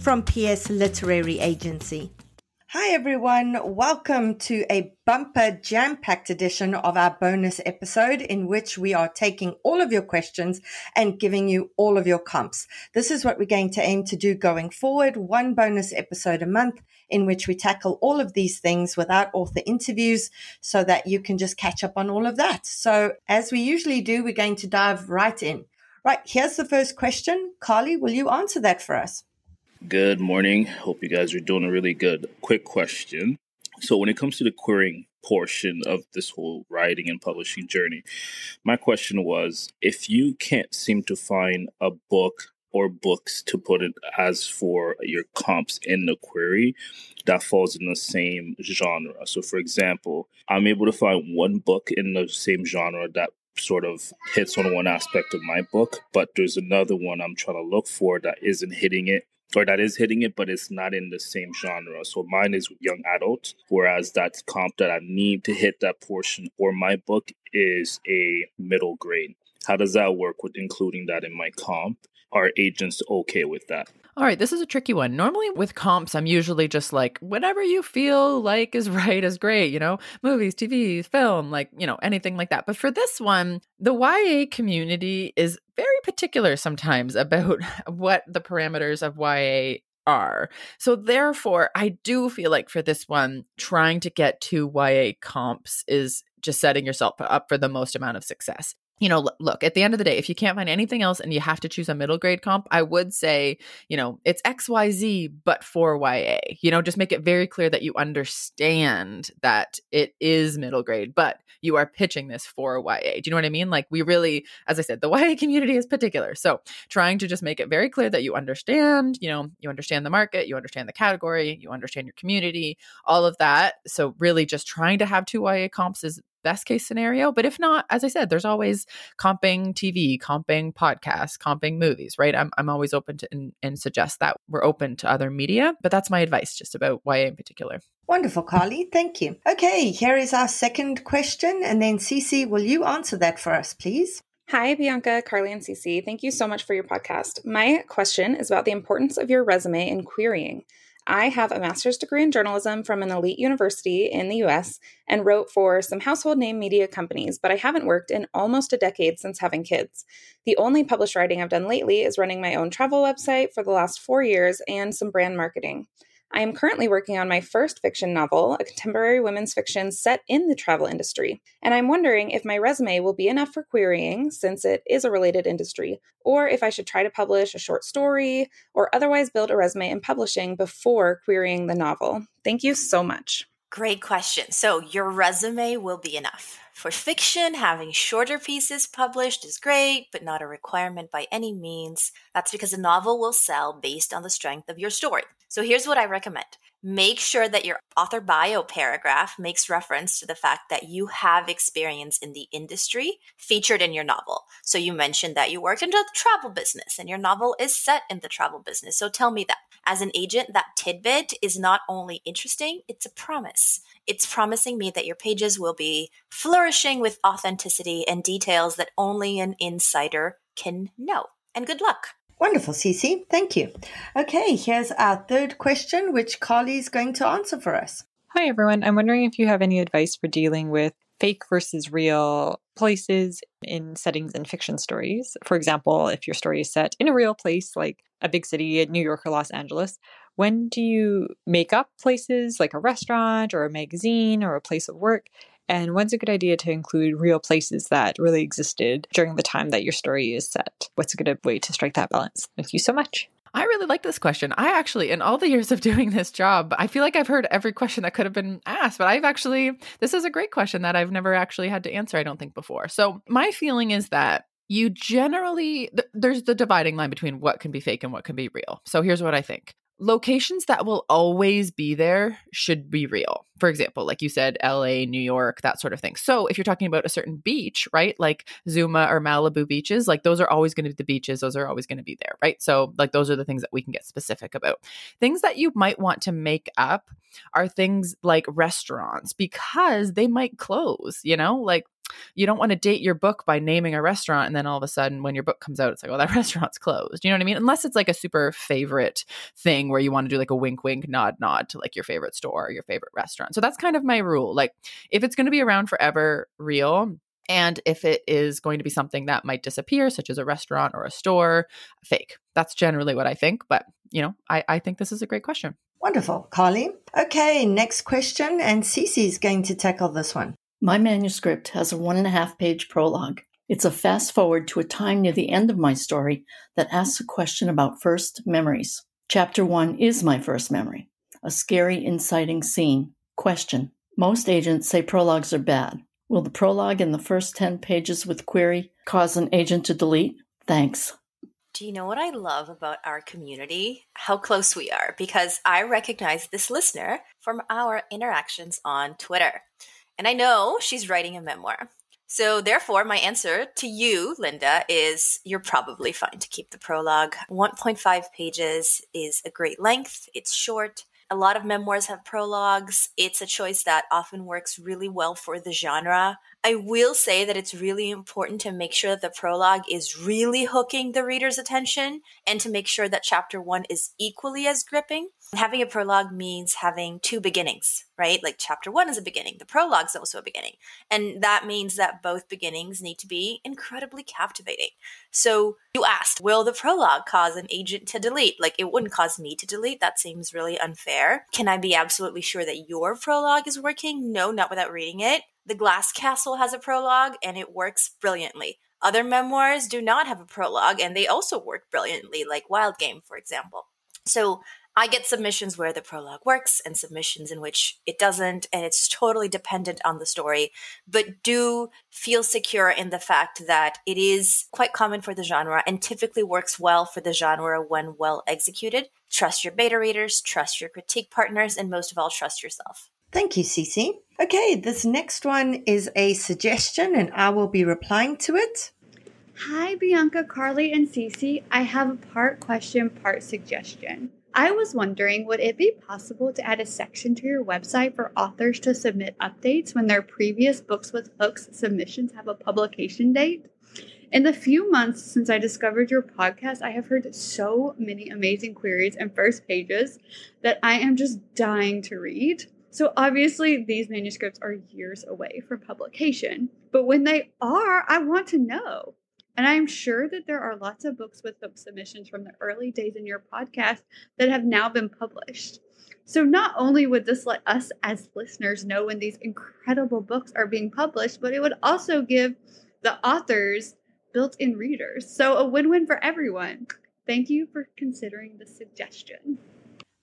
from PS Literary Agency. Hi, everyone. Welcome to a bumper jam packed edition of our bonus episode in which we are taking all of your questions and giving you all of your comps. This is what we're going to aim to do going forward one bonus episode a month in which we tackle all of these things without author interviews so that you can just catch up on all of that. So, as we usually do, we're going to dive right in. Right, here's the first question. Carly, will you answer that for us? Good morning. Hope you guys are doing really good. Quick question. So, when it comes to the querying portion of this whole writing and publishing journey, my question was if you can't seem to find a book or books to put it as for your comps in the query that falls in the same genre. So, for example, I'm able to find one book in the same genre that sort of hits on one aspect of my book, but there's another one I'm trying to look for that isn't hitting it or that is hitting it, but it's not in the same genre. So mine is young adult, whereas that comp that I need to hit that portion for my book is a middle grade. How does that work with including that in my comp? Are agents okay with that? All right, this is a tricky one. Normally with comps, I'm usually just like, whatever you feel like is right is great, you know, movies, TV, film, like, you know, anything like that. But for this one, the YA community is very particular sometimes about what the parameters of YA are. So therefore, I do feel like for this one, trying to get to YA comps is just setting yourself up for the most amount of success you know, look, at the end of the day, if you can't find anything else and you have to choose a middle grade comp, I would say, you know, it's XYZ, but for YA. You know, just make it very clear that you understand that it is middle grade, but you are pitching this for YA. Do you know what I mean? Like, we really, as I said, the YA community is particular. So, trying to just make it very clear that you understand, you know, you understand the market, you understand the category, you understand your community, all of that. So, really just trying to have two YA comps is best case scenario. But if not, as I said, there's always comping TV, comping podcasts, comping movies, right? I'm, I'm always open to and, and suggest that we're open to other media. But that's my advice just about YA in particular. Wonderful, Carly. Thank you. Okay, here is our second question. And then Cece, will you answer that for us, please? Hi, Bianca, Carly, and Cece. Thank you so much for your podcast. My question is about the importance of your resume in querying. I have a master's degree in journalism from an elite university in the US and wrote for some household name media companies, but I haven't worked in almost a decade since having kids. The only published writing I've done lately is running my own travel website for the last four years and some brand marketing. I am currently working on my first fiction novel, a contemporary women's fiction set in the travel industry, and I'm wondering if my resume will be enough for querying, since it is a related industry, or if I should try to publish a short story or otherwise build a resume in publishing before querying the novel. Thank you so much. Great question. So, your resume will be enough. For fiction, having shorter pieces published is great, but not a requirement by any means. That's because a novel will sell based on the strength of your story. So here's what I recommend. Make sure that your author bio paragraph makes reference to the fact that you have experience in the industry featured in your novel. So you mentioned that you worked in the travel business and your novel is set in the travel business. So tell me that. As an agent, that tidbit is not only interesting, it's a promise. It's promising me that your pages will be flourishing with authenticity and details that only an insider can know. And good luck. Wonderful, Cece. Thank you. Okay, here's our third question, which Carly is going to answer for us. Hi, everyone. I'm wondering if you have any advice for dealing with fake versus real places in settings in fiction stories. For example, if your story is set in a real place like a big city, New York or Los Angeles, when do you make up places like a restaurant or a magazine or a place of work? And when's a good idea to include real places that really existed during the time that your story is set? What's a good way to strike that balance? Thank you so much. I really like this question. I actually, in all the years of doing this job, I feel like I've heard every question that could have been asked, but I've actually, this is a great question that I've never actually had to answer, I don't think, before. So, my feeling is that you generally, th- there's the dividing line between what can be fake and what can be real. So, here's what I think locations that will always be there should be real. For example, like you said, LA, New York, that sort of thing. So if you're talking about a certain beach, right, like Zuma or Malibu beaches, like those are always going to be the beaches, those are always going to be there, right? So like those are the things that we can get specific about. Things that you might want to make up are things like restaurants because they might close, you know, like you don't want to date your book by naming a restaurant and then all of a sudden when your book comes out it's like oh that restaurant's closed you know what i mean unless it's like a super favorite thing where you want to do like a wink wink nod nod to like your favorite store or your favorite restaurant so that's kind of my rule like if it's going to be around forever real and if it is going to be something that might disappear, such as a restaurant or a store, fake. That's generally what I think. But, you know, I, I think this is a great question. Wonderful, Carly. Okay, next question. And Cece is going to tackle this one. My manuscript has a one and a half page prologue. It's a fast forward to a time near the end of my story that asks a question about first memories. Chapter one is my first memory a scary, inciting scene. Question Most agents say prologues are bad. Will the prologue in the first 10 pages with query cause an agent to delete? Thanks. Do you know what I love about our community? How close we are, because I recognize this listener from our interactions on Twitter. And I know she's writing a memoir. So, therefore, my answer to you, Linda, is you're probably fine to keep the prologue. 1.5 pages is a great length, it's short. A lot of memoirs have prologues. It's a choice that often works really well for the genre. I will say that it's really important to make sure that the prologue is really hooking the reader's attention and to make sure that chapter one is equally as gripping. Having a prologue means having two beginnings, right? Like chapter one is a beginning, the prologue is also a beginning. And that means that both beginnings need to be incredibly captivating. So you asked, will the prologue cause an agent to delete? Like it wouldn't cause me to delete. That seems really unfair. Can I be absolutely sure that your prologue is working? No, not without reading it. The Glass Castle has a prologue and it works brilliantly. Other memoirs do not have a prologue and they also work brilliantly, like Wild Game, for example. So I get submissions where the prologue works and submissions in which it doesn't, and it's totally dependent on the story. But do feel secure in the fact that it is quite common for the genre and typically works well for the genre when well executed. Trust your beta readers, trust your critique partners, and most of all, trust yourself. Thank you, Cece. Okay, this next one is a suggestion, and I will be replying to it. Hi, Bianca, Carly, and Cece. I have a part question, part suggestion. I was wondering, would it be possible to add a section to your website for authors to submit updates when their previous books with hooks submissions have a publication date? In the few months since I discovered your podcast, I have heard so many amazing queries and first pages that I am just dying to read. So, obviously, these manuscripts are years away from publication, but when they are, I want to know. And I'm sure that there are lots of books with book submissions from the early days in your podcast that have now been published. So, not only would this let us as listeners know when these incredible books are being published, but it would also give the authors built in readers. So, a win win for everyone. Thank you for considering the suggestion.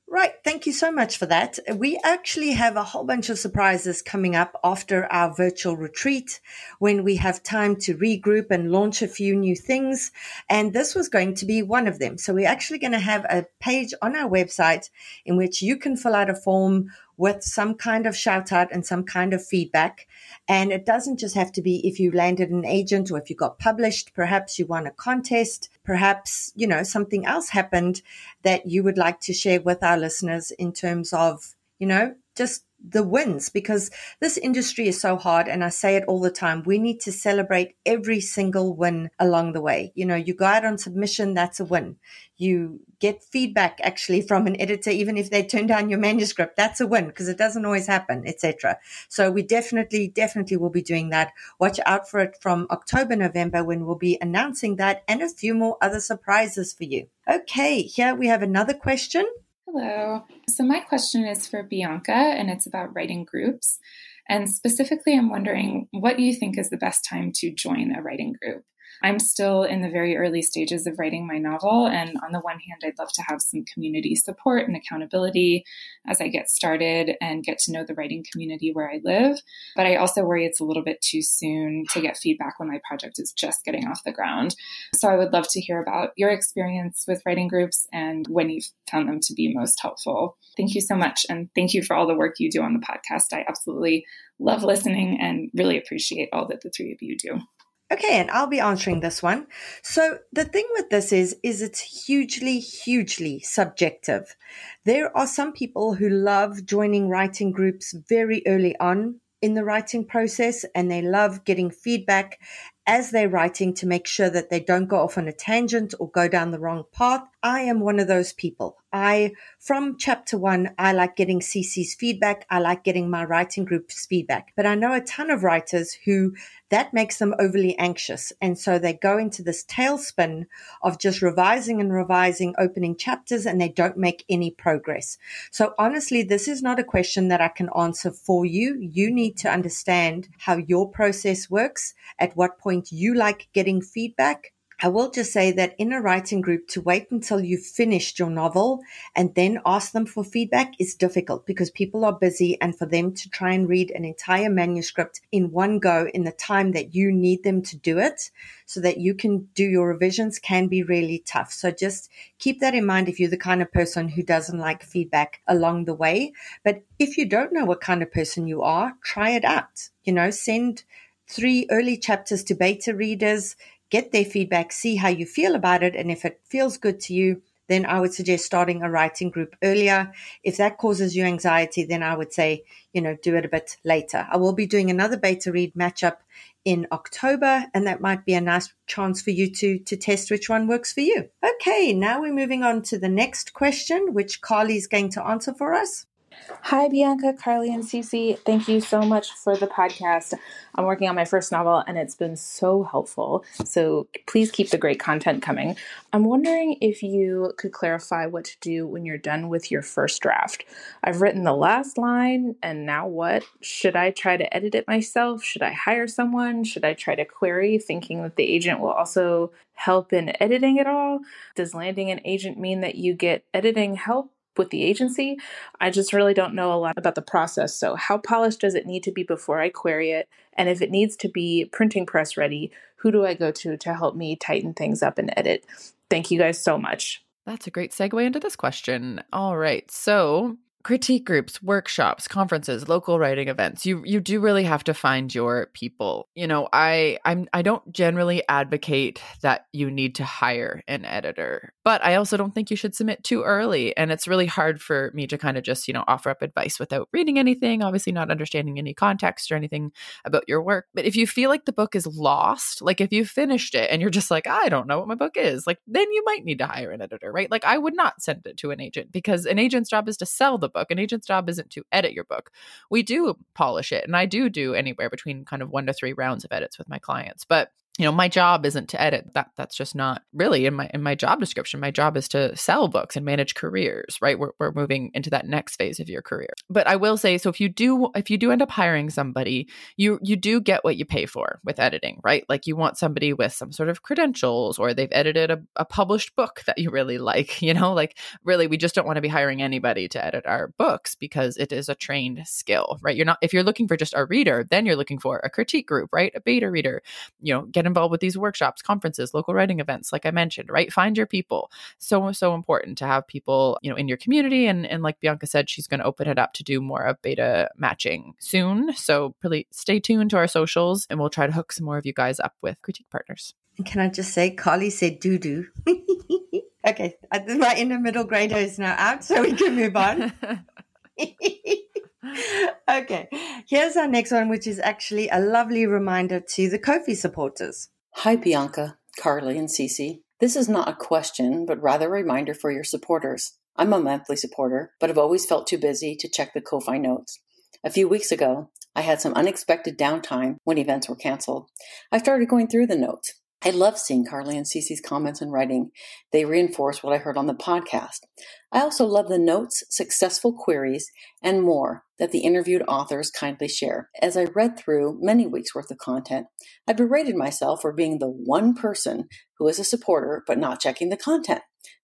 Right. Thank you so much for that. We actually have a whole bunch of surprises coming up after our virtual retreat when we have time to regroup and launch a few new things. And this was going to be one of them. So we're actually going to have a page on our website in which you can fill out a form with some kind of shout out and some kind of feedback. And it doesn't just have to be if you landed an agent or if you got published, perhaps you won a contest, perhaps, you know, something else happened that you would like to share with our listeners in terms of, you know, just the wins because this industry is so hard. And I say it all the time. We need to celebrate every single win along the way. You know, you go out on submission, that's a win. You get feedback actually from an editor, even if they turn down your manuscript, that's a win because it doesn't always happen, etc. So we definitely, definitely will be doing that. Watch out for it from October, November when we'll be announcing that and a few more other surprises for you. Okay. Here we have another question. Hello. So, my question is for Bianca, and it's about writing groups. And specifically, I'm wondering what you think is the best time to join a writing group? I'm still in the very early stages of writing my novel. And on the one hand, I'd love to have some community support and accountability as I get started and get to know the writing community where I live. But I also worry it's a little bit too soon to get feedback when my project is just getting off the ground. So I would love to hear about your experience with writing groups and when you've found them to be most helpful. Thank you so much. And thank you for all the work you do on the podcast. I absolutely love listening and really appreciate all that the three of you do. Okay, and I'll be answering this one. So the thing with this is is it's hugely hugely subjective. There are some people who love joining writing groups very early on in the writing process and they love getting feedback as they're writing to make sure that they don't go off on a tangent or go down the wrong path. I am one of those people. I, from chapter one, I like getting Cece's feedback. I like getting my writing group's feedback. But I know a ton of writers who that makes them overly anxious. And so they go into this tailspin of just revising and revising opening chapters and they don't make any progress. So honestly, this is not a question that I can answer for you. You need to understand how your process works, at what point you like getting feedback I will just say that in a writing group, to wait until you've finished your novel and then ask them for feedback is difficult because people are busy and for them to try and read an entire manuscript in one go in the time that you need them to do it so that you can do your revisions can be really tough. So just keep that in mind if you're the kind of person who doesn't like feedback along the way. But if you don't know what kind of person you are, try it out. You know, send three early chapters to beta readers get their feedback, see how you feel about it. And if it feels good to you, then I would suggest starting a writing group earlier. If that causes you anxiety, then I would say, you know, do it a bit later. I will be doing another beta read matchup in October, and that might be a nice chance for you to, to test which one works for you. Okay, now we're moving on to the next question, which Carly is going to answer for us. Hi, Bianca, Carly, and Cece. Thank you so much for the podcast. I'm working on my first novel and it's been so helpful. So please keep the great content coming. I'm wondering if you could clarify what to do when you're done with your first draft. I've written the last line and now what? Should I try to edit it myself? Should I hire someone? Should I try to query thinking that the agent will also help in editing it all? Does landing an agent mean that you get editing help? With the agency. I just really don't know a lot about the process. So, how polished does it need to be before I query it? And if it needs to be printing press ready, who do I go to to help me tighten things up and edit? Thank you guys so much. That's a great segue into this question. All right. So, critique groups, workshops, conferences, local writing events. You you do really have to find your people. You know, I I'm I don't generally advocate that you need to hire an editor, but I also don't think you should submit too early. And it's really hard for me to kind of just, you know, offer up advice without reading anything, obviously not understanding any context or anything about your work. But if you feel like the book is lost, like if you finished it and you're just like, I don't know what my book is, like then you might need to hire an editor, right? Like I would not send it to an agent because an agent's job is to sell the book. An agent's job isn't to edit your book. We do polish it, and I do do anywhere between kind of one to three rounds of edits with my clients. But you know my job isn't to edit that that's just not really in my in my job description. My job is to sell books and manage careers right? We're, we're moving into that next phase of your career. But i will say so if you do if you do end up hiring somebody you you do get what you pay for with editing right? Like you want somebody with some sort of credentials or they've edited a, a published book that you really like you know? Like really we just don't want to be hiring anybody to edit our books because it is a trained skill right? You're not if you're looking for just a reader then you're looking for a critique group right? A beta reader you know get involved with these workshops, conferences, local writing events, like I mentioned, right? Find your people. So, so important to have people, you know, in your community. And, and like Bianca said, she's going to open it up to do more of beta matching soon. So really stay tuned to our socials and we'll try to hook some more of you guys up with critique partners. Can I just say, Carly said doo doo. okay, my inner middle grader is now out, so we can move on. okay, here's our next one, which is actually a lovely reminder to the Ko-fi supporters. Hi, Bianca, Carly, and Cece. This is not a question, but rather a reminder for your supporters. I'm a monthly supporter, but I've always felt too busy to check the Ko-fi notes. A few weeks ago, I had some unexpected downtime when events were canceled. I started going through the notes. I love seeing Carly and Cece's comments and writing. They reinforce what I heard on the podcast. I also love the notes, successful queries, and more that the interviewed authors kindly share. As I read through many weeks worth of content, I berated myself for being the one person who is a supporter but not checking the content.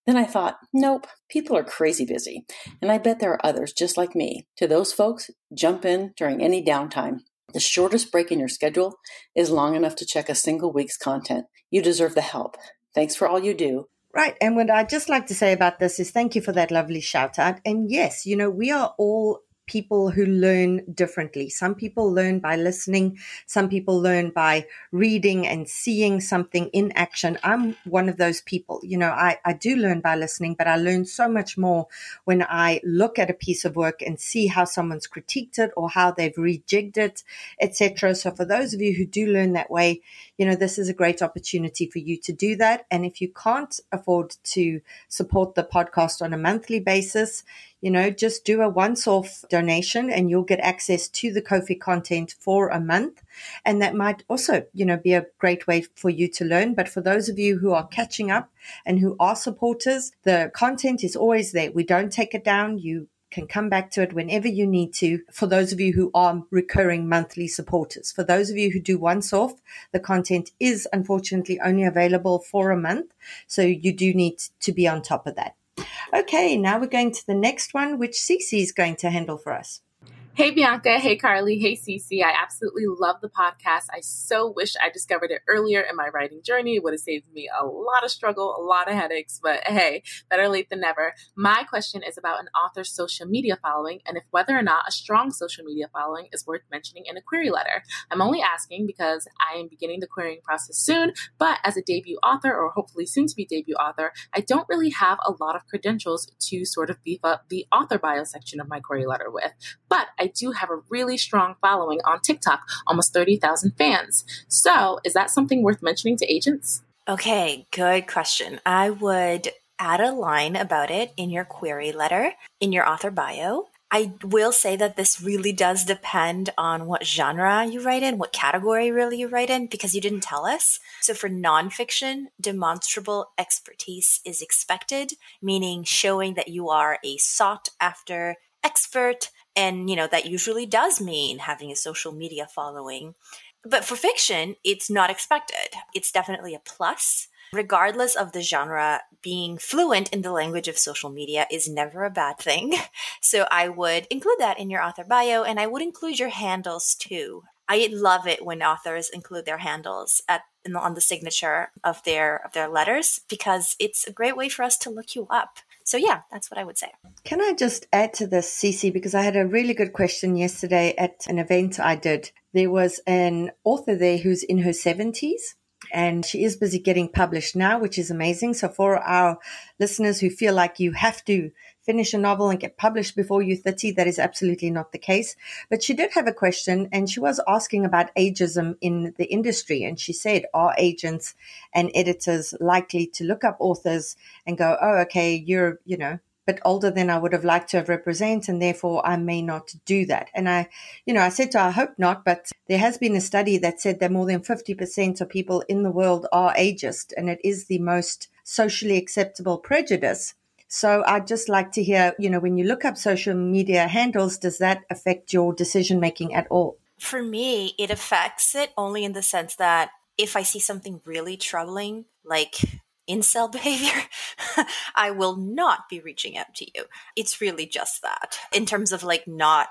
Then I thought, nope, people are crazy busy, and I bet there are others just like me. To those folks, jump in during any downtime. The shortest break in your schedule is long enough to check a single week's content. You deserve the help. Thanks for all you do. Right. And what I'd just like to say about this is thank you for that lovely shout out. And yes, you know, we are all people who learn differently. Some people learn by listening, some people learn by reading and seeing something in action. I'm one of those people. You know, I, I do learn by listening, but I learn so much more when I look at a piece of work and see how someone's critiqued it or how they've rejigged it, etc. So for those of you who do learn that way, you know, this is a great opportunity for you to do that. And if you can't afford to support the podcast on a monthly basis, you know, just do a once off donation and you'll get access to the Ko-fi content for a month. And that might also, you know, be a great way for you to learn. But for those of you who are catching up and who are supporters, the content is always there. We don't take it down. You can come back to it whenever you need to. For those of you who are recurring monthly supporters, for those of you who do once off, the content is unfortunately only available for a month. So you do need to be on top of that. Okay, now we're going to the next one, which Cece is going to handle for us. Hey, Bianca. Hey, Carly. Hey, Cece. I absolutely love the podcast. I so wish I discovered it earlier in my writing journey. It would have saved me a lot of struggle, a lot of headaches, but hey, better late than never. My question is about an author's social media following and if whether or not a strong social media following is worth mentioning in a query letter. I'm only asking because I am beginning the querying process soon, but as a debut author, or hopefully soon to be debut author, I don't really have a lot of credentials to sort of beef up the author bio section of my query letter with. But I do have a really strong following on TikTok, almost 30,000 fans. So, is that something worth mentioning to agents? Okay, good question. I would add a line about it in your query letter, in your author bio. I will say that this really does depend on what genre you write in, what category really you write in, because you didn't tell us. So for nonfiction, demonstrable expertise is expected, meaning showing that you are a sought after expert and, you know, that usually does mean having a social media following. But for fiction, it's not expected. It's definitely a plus. Regardless of the genre, being fluent in the language of social media is never a bad thing. So I would include that in your author bio and I would include your handles too. I love it when authors include their handles at on the signature of their of their letters because it's a great way for us to look you up. So yeah, that's what I would say. Can I just add to this, Cece, because I had a really good question yesterday at an event I did. There was an author there who's in her 70s and she is busy getting published now, which is amazing. So for our listeners who feel like you have to finish a novel and get published before you're 30, that is absolutely not the case. But she did have a question and she was asking about ageism in the industry. And she said, are agents and editors likely to look up authors and go, oh, okay, you're, you know, but older than I would have liked to have represent, and therefore I may not do that. And I, you know, I said to her, I hope not, but there has been a study that said that more than 50% of people in the world are ageist, and it is the most socially acceptable prejudice. So I'd just like to hear, you know, when you look up social media handles, does that affect your decision making at all? For me, it affects it only in the sense that if I see something really troubling, like incel behavior, I will not be reaching out to you. It's really just that in terms of like not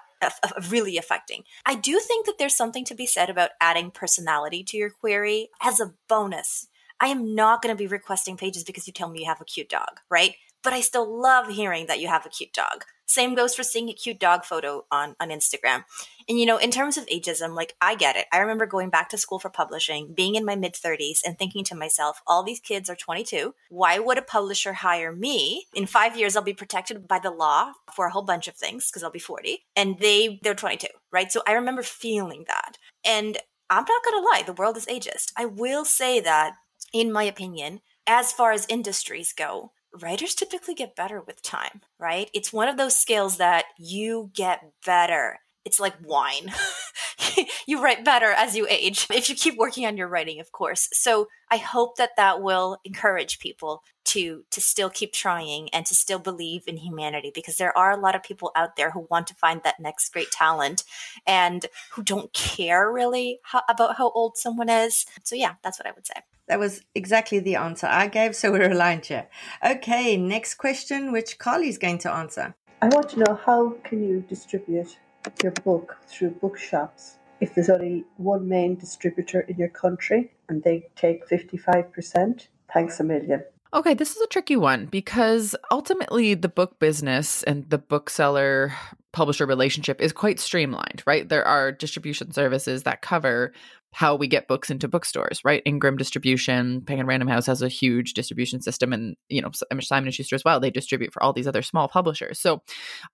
really affecting. I do think that there's something to be said about adding personality to your query as a bonus. I am not going to be requesting pages because you tell me you have a cute dog, right? But I still love hearing that you have a cute dog. Same goes for seeing a cute dog photo on, on Instagram. And, you know, in terms of ageism, like, I get it. I remember going back to school for publishing, being in my mid 30s, and thinking to myself, all these kids are 22. Why would a publisher hire me? In five years, I'll be protected by the law for a whole bunch of things because I'll be 40. And they, they're 22, right? So I remember feeling that. And I'm not going to lie, the world is ageist. I will say that, in my opinion, as far as industries go, writers typically get better with time, right? It's one of those skills that you get better. It's like wine. you write better as you age if you keep working on your writing, of course. So I hope that that will encourage people to to still keep trying and to still believe in humanity because there are a lot of people out there who want to find that next great talent and who don't care really how, about how old someone is. So yeah, that's what I would say. That was exactly the answer I gave, so we're aligned here. Okay, next question, which Carly's going to answer. I want to know how can you distribute your book through bookshops if there's only one main distributor in your country and they take 55%? Thanks a million. Okay, this is a tricky one because ultimately the book business and the bookseller publisher relationship is quite streamlined, right? There are distribution services that cover how we get books into bookstores, right? Ingram Distribution, Penguin Random House has a huge distribution system, and you know Simon and Schuster as well. They distribute for all these other small publishers. So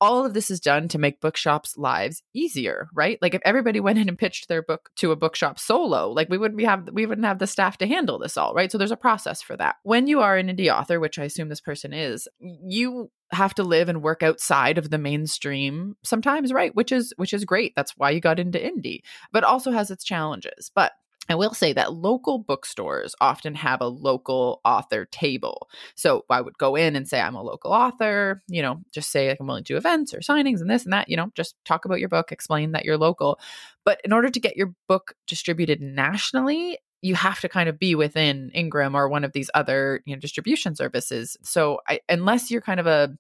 all of this is done to make bookshops' lives easier, right? Like if everybody went in and pitched their book to a bookshop solo, like we wouldn't have we wouldn't have the staff to handle this all, right? So there's a process for that. When you are an indie author, which I assume this person is, you have to live and work outside of the mainstream sometimes right which is which is great that's why you got into indie but also has its challenges but I will say that local bookstores often have a local author table. So I would go in and say, I'm a local author, you know, just say like I'm willing to do events or signings and this and that, you know, just talk about your book, explain that you're local. But in order to get your book distributed nationally, you have to kind of be within Ingram or one of these other you know distribution services. So I, unless you're kind of a,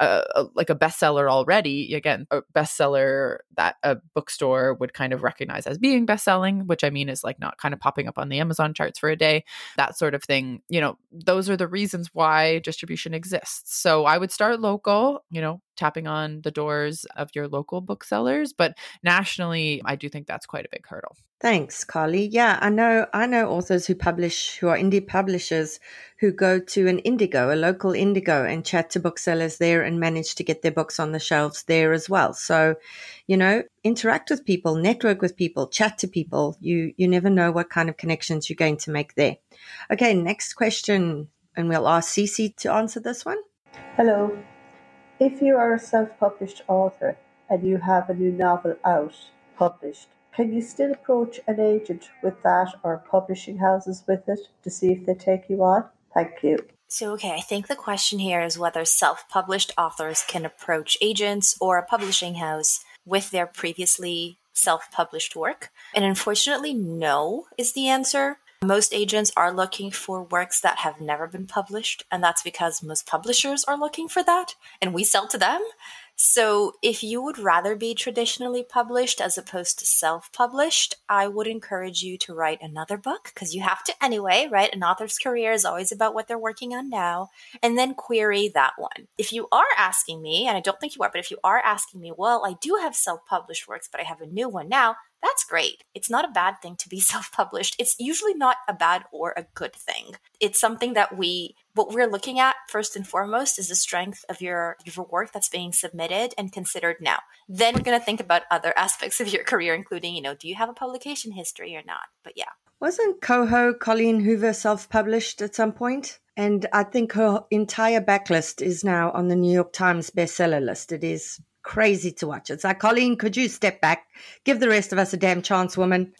a, a, like a bestseller already, again a bestseller that a bookstore would kind of recognize as being best-selling, which I mean is like not kind of popping up on the Amazon charts for a day, that sort of thing. You know, those are the reasons why distribution exists. So I would start local, you know, tapping on the doors of your local booksellers, but nationally, I do think that's quite a big hurdle. Thanks, Carly. Yeah, I know I know authors who publish who are indie publishers who go to an Indigo, a local Indigo, and chat to booksellers there and manage to get their books on the shelves there as well. So, you know, interact with people, network with people, chat to people. You you never know what kind of connections you're going to make there. Okay, next question, and we'll ask Cece to answer this one. Hello. If you are a self-published author and you have a new novel out published can you still approach an agent with that or publishing houses with it to see if they take you on? Thank you. So, okay, I think the question here is whether self published authors can approach agents or a publishing house with their previously self published work. And unfortunately, no is the answer. Most agents are looking for works that have never been published, and that's because most publishers are looking for that, and we sell to them. So, if you would rather be traditionally published as opposed to self published, I would encourage you to write another book because you have to anyway, right? An author's career is always about what they're working on now, and then query that one. If you are asking me, and I don't think you are, but if you are asking me, well, I do have self published works, but I have a new one now, that's great. It's not a bad thing to be self published. It's usually not a bad or a good thing. It's something that we, what we're looking at first and foremost is the strength of your, your work that's being submitted and considered now. Then we're going to think about other aspects of your career, including, you know, do you have a publication history or not? But yeah. Wasn't Coho Colleen Hoover self published at some point? And I think her entire backlist is now on the New York Times bestseller list. It is crazy to watch. It's like, Colleen, could you step back? Give the rest of us a damn chance, woman.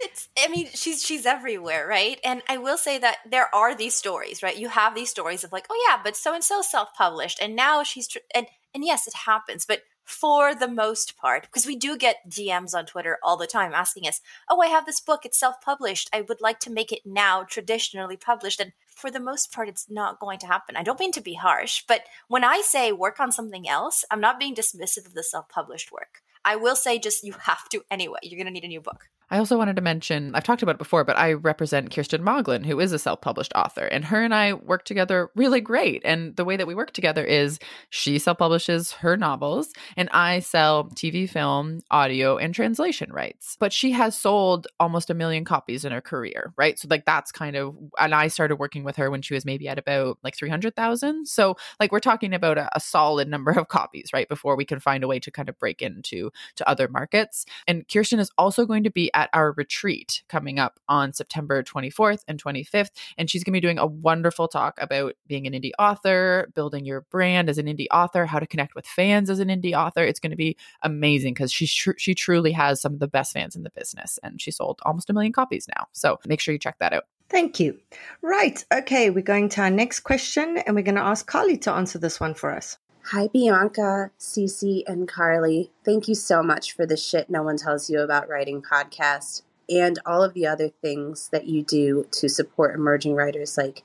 It's I mean, she's she's everywhere, right? And I will say that there are these stories, right? You have these stories of like, oh yeah, but so and so self-published and now she's tr- and and yes, it happens, but for the most part, because we do get DMs on Twitter all the time asking us, "Oh, I have this book; it's self-published. I would like to make it now traditionally published." And for the most part, it's not going to happen. I don't mean to be harsh, but when I say work on something else, I'm not being dismissive of the self-published work. I will say just you have to anyway. You're going to need a new book. I also wanted to mention I've talked about it before, but I represent Kirsten Moglin, who is a self published author, and her and I work together really great. And the way that we work together is she self publishes her novels, and I sell TV, film, audio, and translation rights. But she has sold almost a million copies in her career, right? So, like, that's kind of, and I started working with her when she was maybe at about like 300,000. So, like, we're talking about a, a solid number of copies, right? Before we can find a way to kind of break into to other markets. And Kirsten is also going to be at our retreat coming up on September 24th and 25th. And she's going to be doing a wonderful talk about being an indie author, building your brand as an indie author, how to connect with fans as an indie author. It's going to be amazing because she tr- she truly has some of the best fans in the business, and she sold almost a million copies now. So make sure you check that out. Thank you. Right. Okay. We're going to our next question and we're going to ask Carly to answer this one for us. Hi, Bianca, Cece, and Carly. Thank you so much for the shit no one tells you about writing podcast and all of the other things that you do to support emerging writers like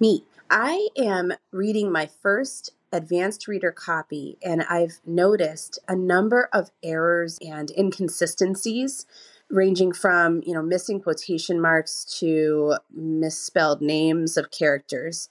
me. I am reading my first advanced reader copy, and I've noticed a number of errors and inconsistencies ranging from you know missing quotation marks to misspelled names of characters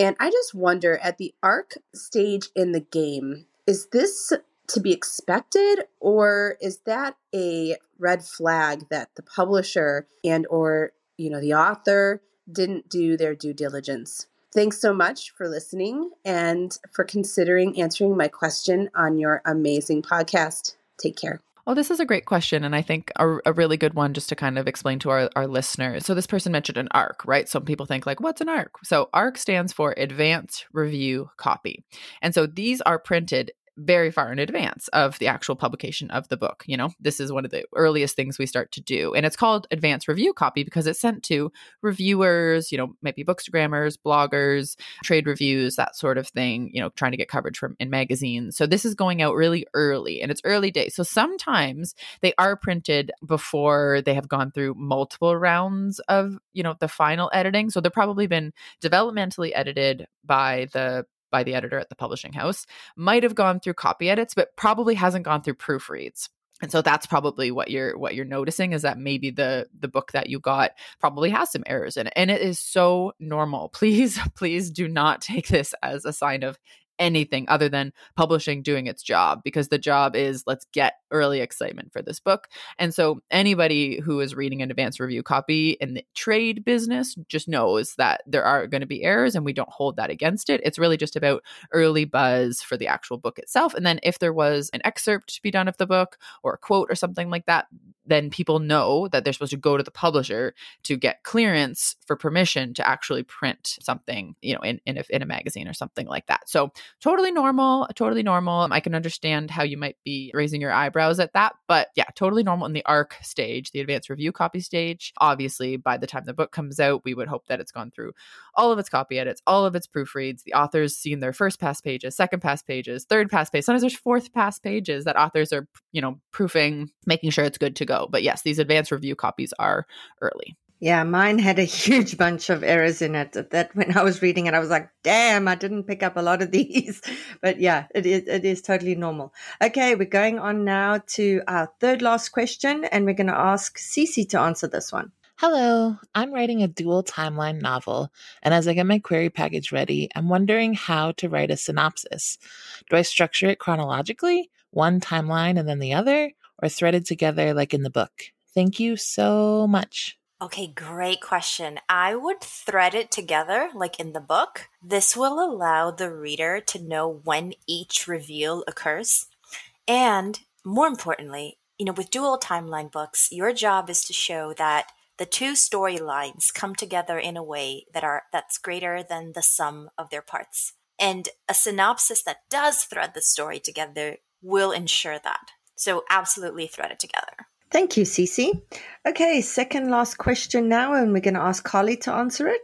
and I just wonder at the arc stage in the game, is this to be expected or is that a red flag that the publisher and or you know the author didn't do their due diligence? Thanks so much for listening and for considering answering my question on your amazing podcast. Take care. Oh, this is a great question. And I think a, a, really good one just to kind of explain to our, our listeners. So, this person mentioned an ARC, right? Some people think, like, what's an ARC? So, ARC stands for Advanced Review Copy. And so, these are printed very far in advance of the actual publication of the book. You know, this is one of the earliest things we start to do. And it's called advanced review copy because it's sent to reviewers, you know, maybe bookstagrammers, bloggers, trade reviews, that sort of thing, you know, trying to get coverage from in magazines. So this is going out really early and it's early days. So sometimes they are printed before they have gone through multiple rounds of, you know, the final editing. So they've probably been developmentally edited by the by the editor at the publishing house might have gone through copy edits but probably hasn't gone through proofreads. And so that's probably what you're what you're noticing is that maybe the the book that you got probably has some errors in it. And it is so normal. Please please do not take this as a sign of anything other than publishing doing its job because the job is let's get early excitement for this book. And so anybody who is reading an advanced review copy in the trade business just knows that there are going to be errors and we don't hold that against it. It's really just about early buzz for the actual book itself. And then if there was an excerpt to be done of the book or a quote or something like that, then people know that they're supposed to go to the publisher to get clearance for permission to actually print something, you know, in in a, in a magazine or something like that. So totally normal, totally normal. I can understand how you might be raising your eyebrows at that, but yeah, totally normal in the ARC stage, the advanced review copy stage. Obviously, by the time the book comes out, we would hope that it's gone through all of its copy edits, all of its proofreads. The authors seen their first pass pages, second pass pages, third pass pages. Sometimes there's fourth pass pages that authors are, you know, proofing, making sure it's good to go. But yes, these advanced review copies are early. Yeah, mine had a huge bunch of errors in it. That when I was reading it, I was like, "Damn, I didn't pick up a lot of these." But yeah, it is it is totally normal. Okay, we're going on now to our third last question, and we're going to ask Cece to answer this one. Hello, I'm writing a dual timeline novel, and as I get my query package ready, I'm wondering how to write a synopsis. Do I structure it chronologically, one timeline and then the other, or threaded together like in the book? Thank you so much. Okay, great question. I would thread it together like in the book. This will allow the reader to know when each reveal occurs. And more importantly, you know, with dual timeline books, your job is to show that the two storylines come together in a way that are that's greater than the sum of their parts. And a synopsis that does thread the story together will ensure that. So absolutely thread it together. Thank you, Cece. Okay, second last question now, and we're going to ask Carly to answer it.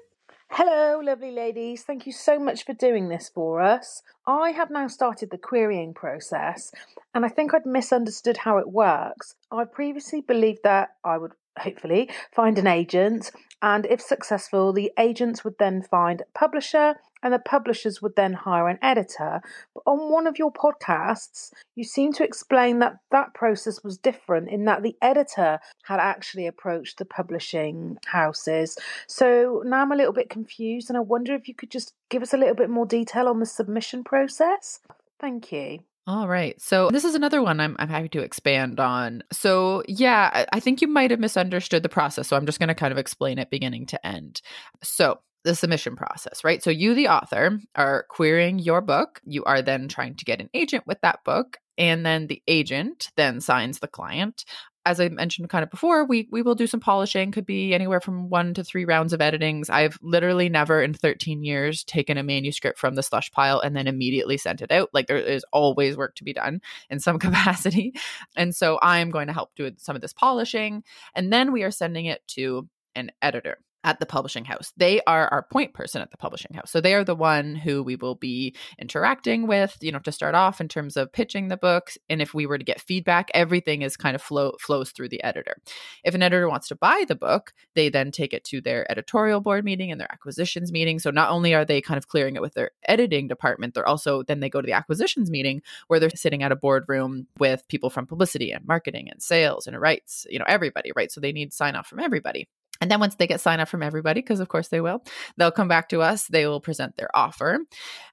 Hello, lovely ladies. Thank you so much for doing this for us. I have now started the querying process, and I think I'd misunderstood how it works. I previously believed that I would hopefully find an agent, and if successful, the agents would then find a publisher, and the publishers would then hire an editor. But on one of your podcasts, you seem to explain that that process was different in that the editor had actually approached the publishing houses. So now I'm a little bit confused, and I wonder if you could just give us a little bit more detail on the submission process. Thank you. All right. So this is another one I'm, I'm happy to expand on. So, yeah, I, I think you might have misunderstood the process. So I'm just going to kind of explain it beginning to end. So, the submission process, right? So, you, the author, are querying your book. You are then trying to get an agent with that book. And then the agent then signs the client as I mentioned kind of before, we we will do some polishing. Could be anywhere from one to three rounds of editings. I've literally never in 13 years taken a manuscript from the slush pile and then immediately sent it out. Like there is always work to be done in some capacity, and so I am going to help do some of this polishing, and then we are sending it to an editor at the publishing house. They are our point person at the publishing house. So they are the one who we will be interacting with, you know, to start off in terms of pitching the books. And if we were to get feedback, everything is kind of flow flows through the editor. If an editor wants to buy the book, they then take it to their editorial board meeting and their acquisitions meeting. So not only are they kind of clearing it with their editing department, they're also then they go to the acquisitions meeting where they're sitting at a boardroom with people from publicity and marketing and sales and rights, you know, everybody, right? So they need sign off from everybody. And then once they get sign up from everybody, because of course they will, they'll come back to us. They will present their offer,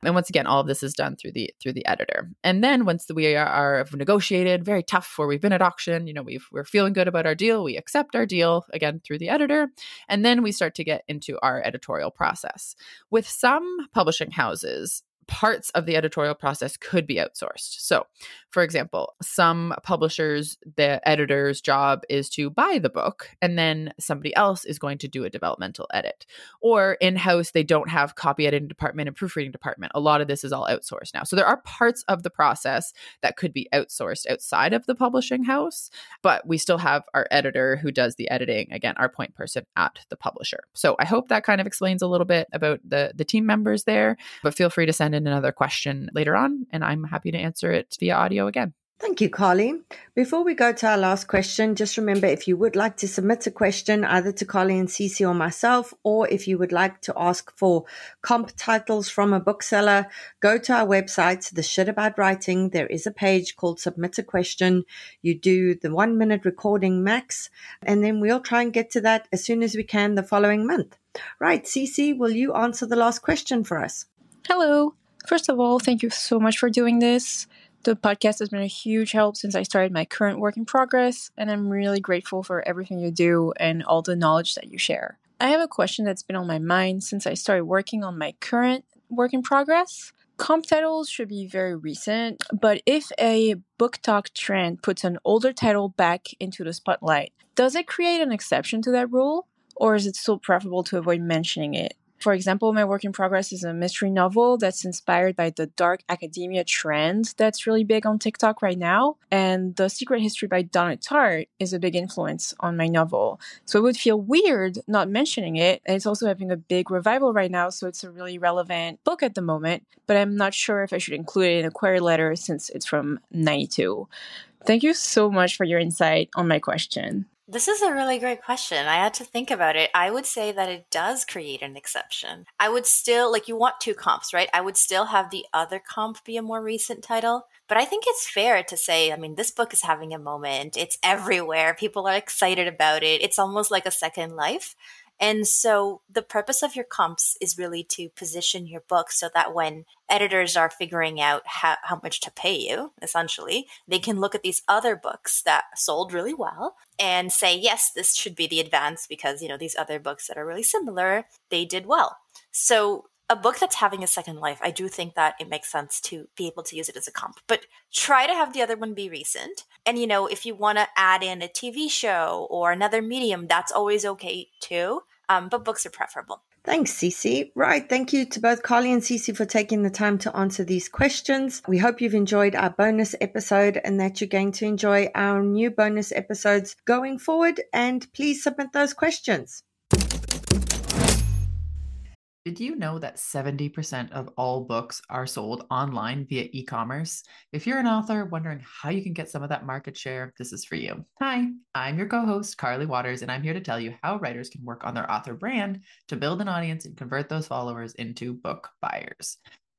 and once again, all of this is done through the through the editor. And then once we are, are negotiated, very tough, where we've been at auction, you know, we've we're feeling good about our deal, we accept our deal again through the editor, and then we start to get into our editorial process. With some publishing houses, parts of the editorial process could be outsourced. So, for example, some publishers, the editor's job is to buy the book and then somebody else is going to do a developmental edit. Or in house, they don't have copy editing department and proofreading department. A lot of this is all outsourced now. So, there are parts of the process that could be outsourced outside of the publishing house, but we still have our editor who does the editing, again, our point person at the publisher. So, I hope that kind of explains a little bit about the, the team members there, but feel free to send send in another question later on, and I'm happy to answer it via audio again. Thank you, Carly. Before we go to our last question, just remember if you would like to submit a question either to Carly and Cece or myself, or if you would like to ask for comp titles from a bookseller, go to our website, The Shit About Writing. There is a page called Submit a Question. You do the one minute recording max, and then we'll try and get to that as soon as we can the following month. Right, Cece, will you answer the last question for us? Hello. First of all, thank you so much for doing this. The podcast has been a huge help since I started my current work in progress, and I'm really grateful for everything you do and all the knowledge that you share. I have a question that's been on my mind since I started working on my current work in progress. Comp titles should be very recent, but if a BookTok trend puts an older title back into the spotlight, does it create an exception to that rule? Or is it still preferable to avoid mentioning it? For example, my work in progress is a mystery novel that's inspired by the dark academia trend that's really big on TikTok right now. And The Secret History by Donna Tartt is a big influence on my novel. So it would feel weird not mentioning it. And it's also having a big revival right now, so it's a really relevant book at the moment. But I'm not sure if I should include it in a query letter since it's from 92. Thank you so much for your insight on my question. This is a really great question. I had to think about it. I would say that it does create an exception. I would still, like, you want two comps, right? I would still have the other comp be a more recent title. But I think it's fair to say, I mean, this book is having a moment. It's everywhere. People are excited about it. It's almost like a second life. And so the purpose of your comps is really to position your book so that when editors are figuring out how, how much to pay you, essentially, they can look at these other books that sold really well and say, yes, this should be the advance because, you know, these other books that are really similar, they did well. So a book that's having a second life, I do think that it makes sense to be able to use it as a comp. But try to have the other one be recent. And you know, if you want to add in a TV show or another medium, that's always okay too. Um, but books are preferable. Thanks, Cece. Right. Thank you to both Carly and Cece for taking the time to answer these questions. We hope you've enjoyed our bonus episode and that you're going to enjoy our new bonus episodes going forward. And please submit those questions. Did you know that 70% of all books are sold online via e commerce? If you're an author wondering how you can get some of that market share, this is for you. Hi, I'm your co host, Carly Watters, and I'm here to tell you how writers can work on their author brand to build an audience and convert those followers into book buyers.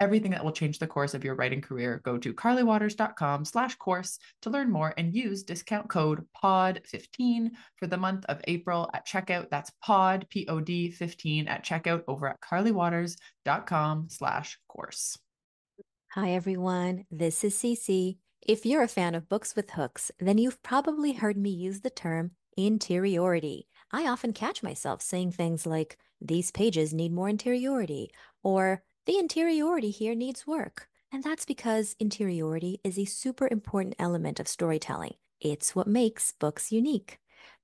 everything that will change the course of your writing career, go to carlywatters.com slash course to learn more and use discount code POD15 for the month of April at checkout. That's POD, P-O-D 15 at checkout over at carlywatters.com slash course. Hi, everyone. This is Cece. If you're a fan of books with hooks, then you've probably heard me use the term interiority. I often catch myself saying things like, these pages need more interiority, or the interiority here needs work. And that's because interiority is a super important element of storytelling. It's what makes books unique.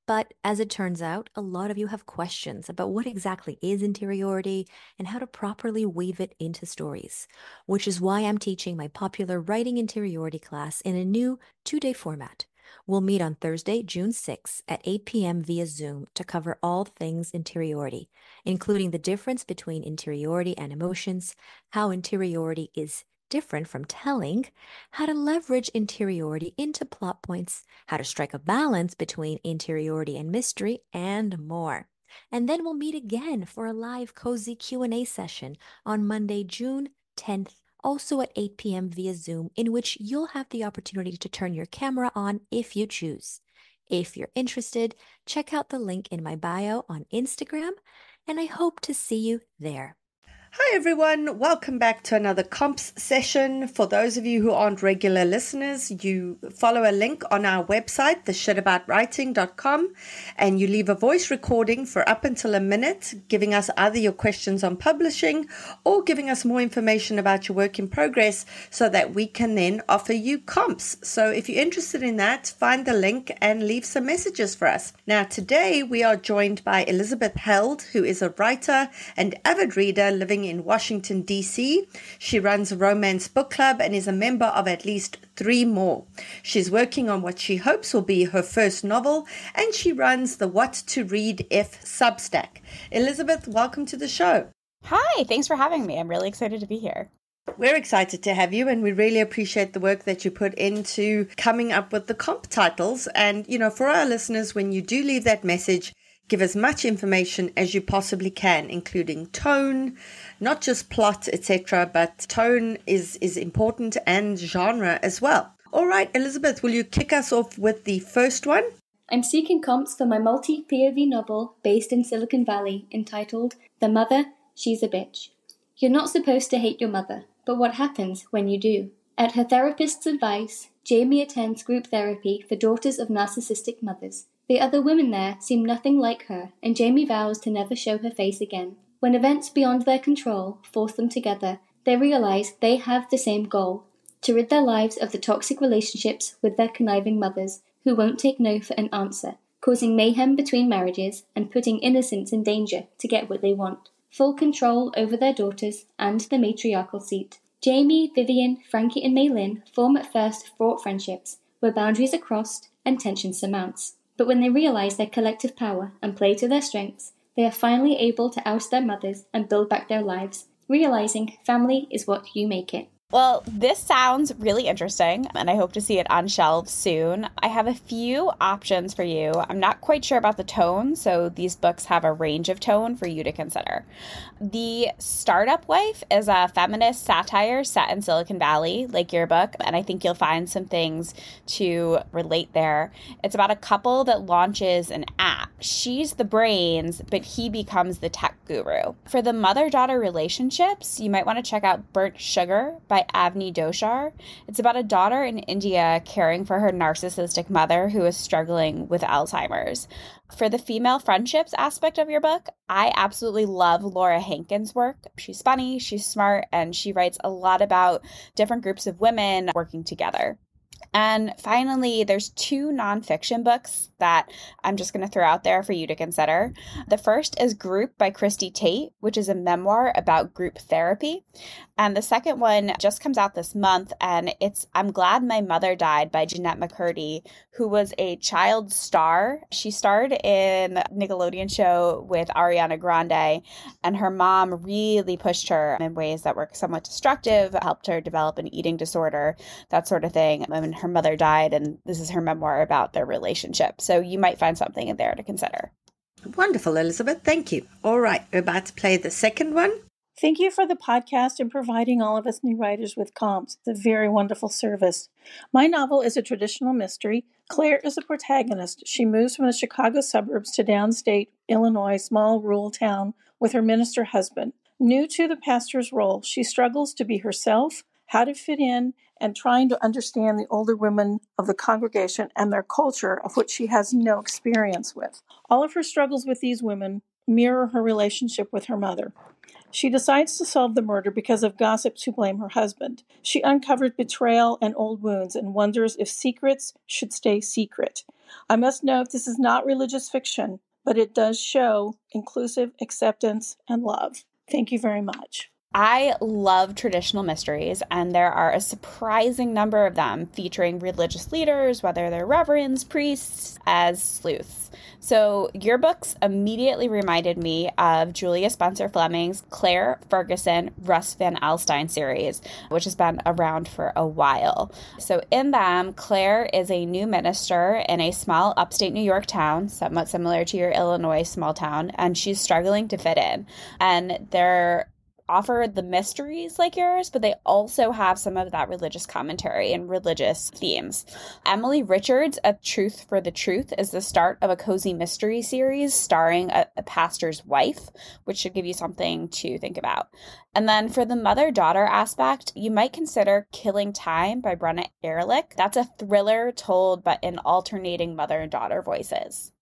But as it turns out, a lot of you have questions about what exactly is interiority and how to properly weave it into stories, which is why I'm teaching my popular Writing Interiority class in a new two day format. We'll meet on Thursday, June 6 at 8 p.m. via Zoom to cover all things interiority, including the difference between interiority and emotions, how interiority is different from telling, how to leverage interiority into plot points, how to strike a balance between interiority and mystery, and more. And then we'll meet again for a live cozy Q&A session on Monday, June 10th, also at 8 p.m. via Zoom, in which you'll have the opportunity to turn your camera on if you choose. If you're interested, check out the link in my bio on Instagram, and I hope to see you there. Hi, everyone. Welcome back to another comps session. For those of you who aren't regular listeners, you follow a link on our website, theshitaboutwriting.com, and you leave a voice recording for up until a minute, giving us either your questions on publishing or giving us more information about your work in progress so that we can then offer you comps. So if you're interested in that, find the link and leave some messages for us. Now, today we are joined by Elizabeth Held, who is a writer and avid reader living in Washington, D.C. She runs a romance book club and is a member of at least three more. She's working on what she hopes will be her first novel, and she runs the What to Read If Substack. Elizabeth, welcome to the show. Hi, thanks for having me. I'm really excited to be here. We're excited to have you, and we really appreciate the work that you put into coming up with the comp titles. And, you know, for our listeners, when you do leave that message, give as much information as you possibly can, including tone, not just plot, etc., but tone is, is important and genre as well. All right, Elizabeth, will you kick us off with the first one? I'm seeking comps for my multi POV novel based in Silicon Valley entitled The Mother, She's a Bitch. You're not supposed to hate your mother, but what happens when you do? At her therapist's advice, Jamie attends group therapy for daughters of narcissistic mothers. The other women there seem nothing like her, and Jamie vows to never show her face again. When events beyond their control force them together, they realize they have the same goal to rid their lives of the toxic relationships with their conniving mothers, who won't take no for an answer, causing mayhem between marriages and putting innocents in danger to get what they want. Full control over their daughters and the matriarchal seat. Jamie, Vivian, Frankie, and Maylin form at first fraught friendships, where boundaries are crossed and tension surmounts. But when they realize their collective power and play to their strengths, they are finally able to oust their mothers and build back their lives, realizing family is what you make it. Well, this sounds really interesting, and I hope to see it on shelves soon. I have a few options for you. I'm not quite sure about the tone, so these books have a range of tone for you to consider. The Startup Wife is a feminist satire set in Silicon Valley, like your book, and I think you'll find some things to relate there. It's about a couple that launches an app. She's the brains, but he becomes the tech guru. For the mother daughter relationships, you might want to check out Burnt Sugar by Avni Doshi. It's about a daughter in India caring for her narcissistic mother who is struggling with Alzheimer's. For the female friendships aspect of your book, I absolutely love Laura Hankin's work. She's funny, she's smart, and she writes a lot about different groups of women working together. And finally, there's two nonfiction books that I'm just going to throw out there for you to consider. The first is Group by Christy Tate, which is a memoir about group therapy. And the second one just comes out this month, and it's I'm Glad My Mother Died by Jennette McCurdy, who was a child star. She starred in Nickelodeon show with Ariana Grande, and her mom really pushed her in ways that were somewhat destructive, helped her develop an eating disorder, that sort of thing. And her mother died, and this is her memoir about their relationship. So you might find something in there to consider. Wonderful, Elizabeth. Thank you. All right, we're about to play the second one. Thank you for the podcast and providing all of us new writers with comps. It's a very wonderful service. My novel is a traditional mystery. Claire is the protagonist. She moves from the Chicago suburbs to downstate Illinois, small rural town, with her minister husband. New to the pastor's role, she struggles to be herself, how to fit in, and trying to understand the older women of the congregation and their culture, of which she has no experience with. All of her struggles with these women mirror her relationship with her mother. She decides to solve the murder because of gossips who blame her husband. She uncovers betrayal and old wounds and wonders if secrets should stay secret. I must note this is not religious fiction, but it does show inclusive acceptance and love. Thank you very much. I love traditional mysteries, and there are a surprising number of them featuring religious leaders, whether they're reverends, priests, as sleuths. So, your books immediately reminded me of Julia Spencer Fleming's Claire Ferguson Russ Van Alstyne series, which has been around for a while. So, in them, Claire is a new minister in a small upstate New York town, somewhat similar to your Illinois small town, and she's struggling to fit in. And there offer the mysteries like yours, but they also have some of that religious commentary and religious themes. Emilie Richards' A Truth for the Truth is the start of a cozy mystery series starring a, a pastor's wife, which should give you something to think about. And then for the mother daughter aspect, you might consider Killing Time by Brenna Ehrlich. That's a thriller told but in alternating mother and daughter voices.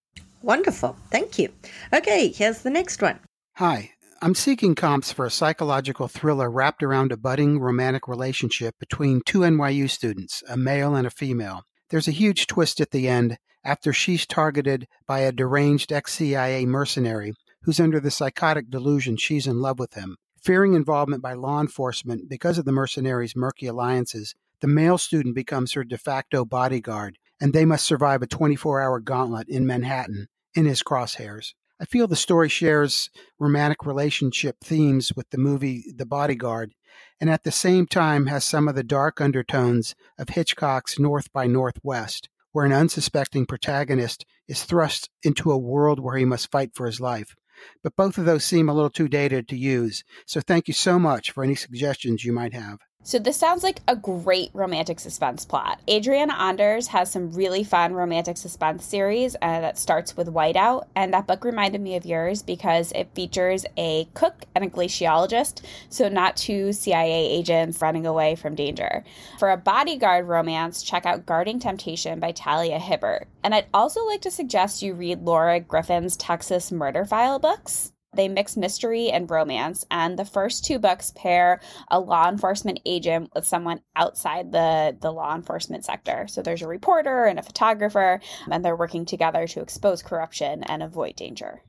Wonderful. Thank you. Okay, here's the next one. Hi, I'm seeking comps for a psychological thriller wrapped around a budding romantic relationship between two NYU students, a male and a female. There's a huge twist at the end after she's targeted by a deranged ex CIA mercenary who's under the psychotic delusion she's in love with him. Fearing involvement by law enforcement because of the mercenary's murky alliances, the male student becomes her de facto bodyguard, and they must survive a 24 hour gauntlet in Manhattan in his crosshairs. I feel the story shares romantic relationship themes with the movie The Bodyguard, and at the same time has some of the dark undertones of Hitchcock's North by Northwest, where an unsuspecting protagonist is thrust into a world where he must fight for his life. But both of those seem a little too dated to use, so thank you so much for any suggestions you might have. So, this sounds like a great romantic suspense plot. Adriana Anders has some really fun romantic suspense series uh, that starts with Whiteout, and that book reminded me of yours because it features a cook and a glaciologist, so not two CIA agents running away from danger. For a bodyguard romance, check out Guarding Temptation by Talia Hibbert. And I'd also like to suggest you read Laura Griffin's Texas Murder File books. They mix mystery and romance, and the first two books pair a law enforcement agent with someone outside the, the law enforcement sector. So there's a reporter and a photographer, and they're working together to expose corruption and avoid danger.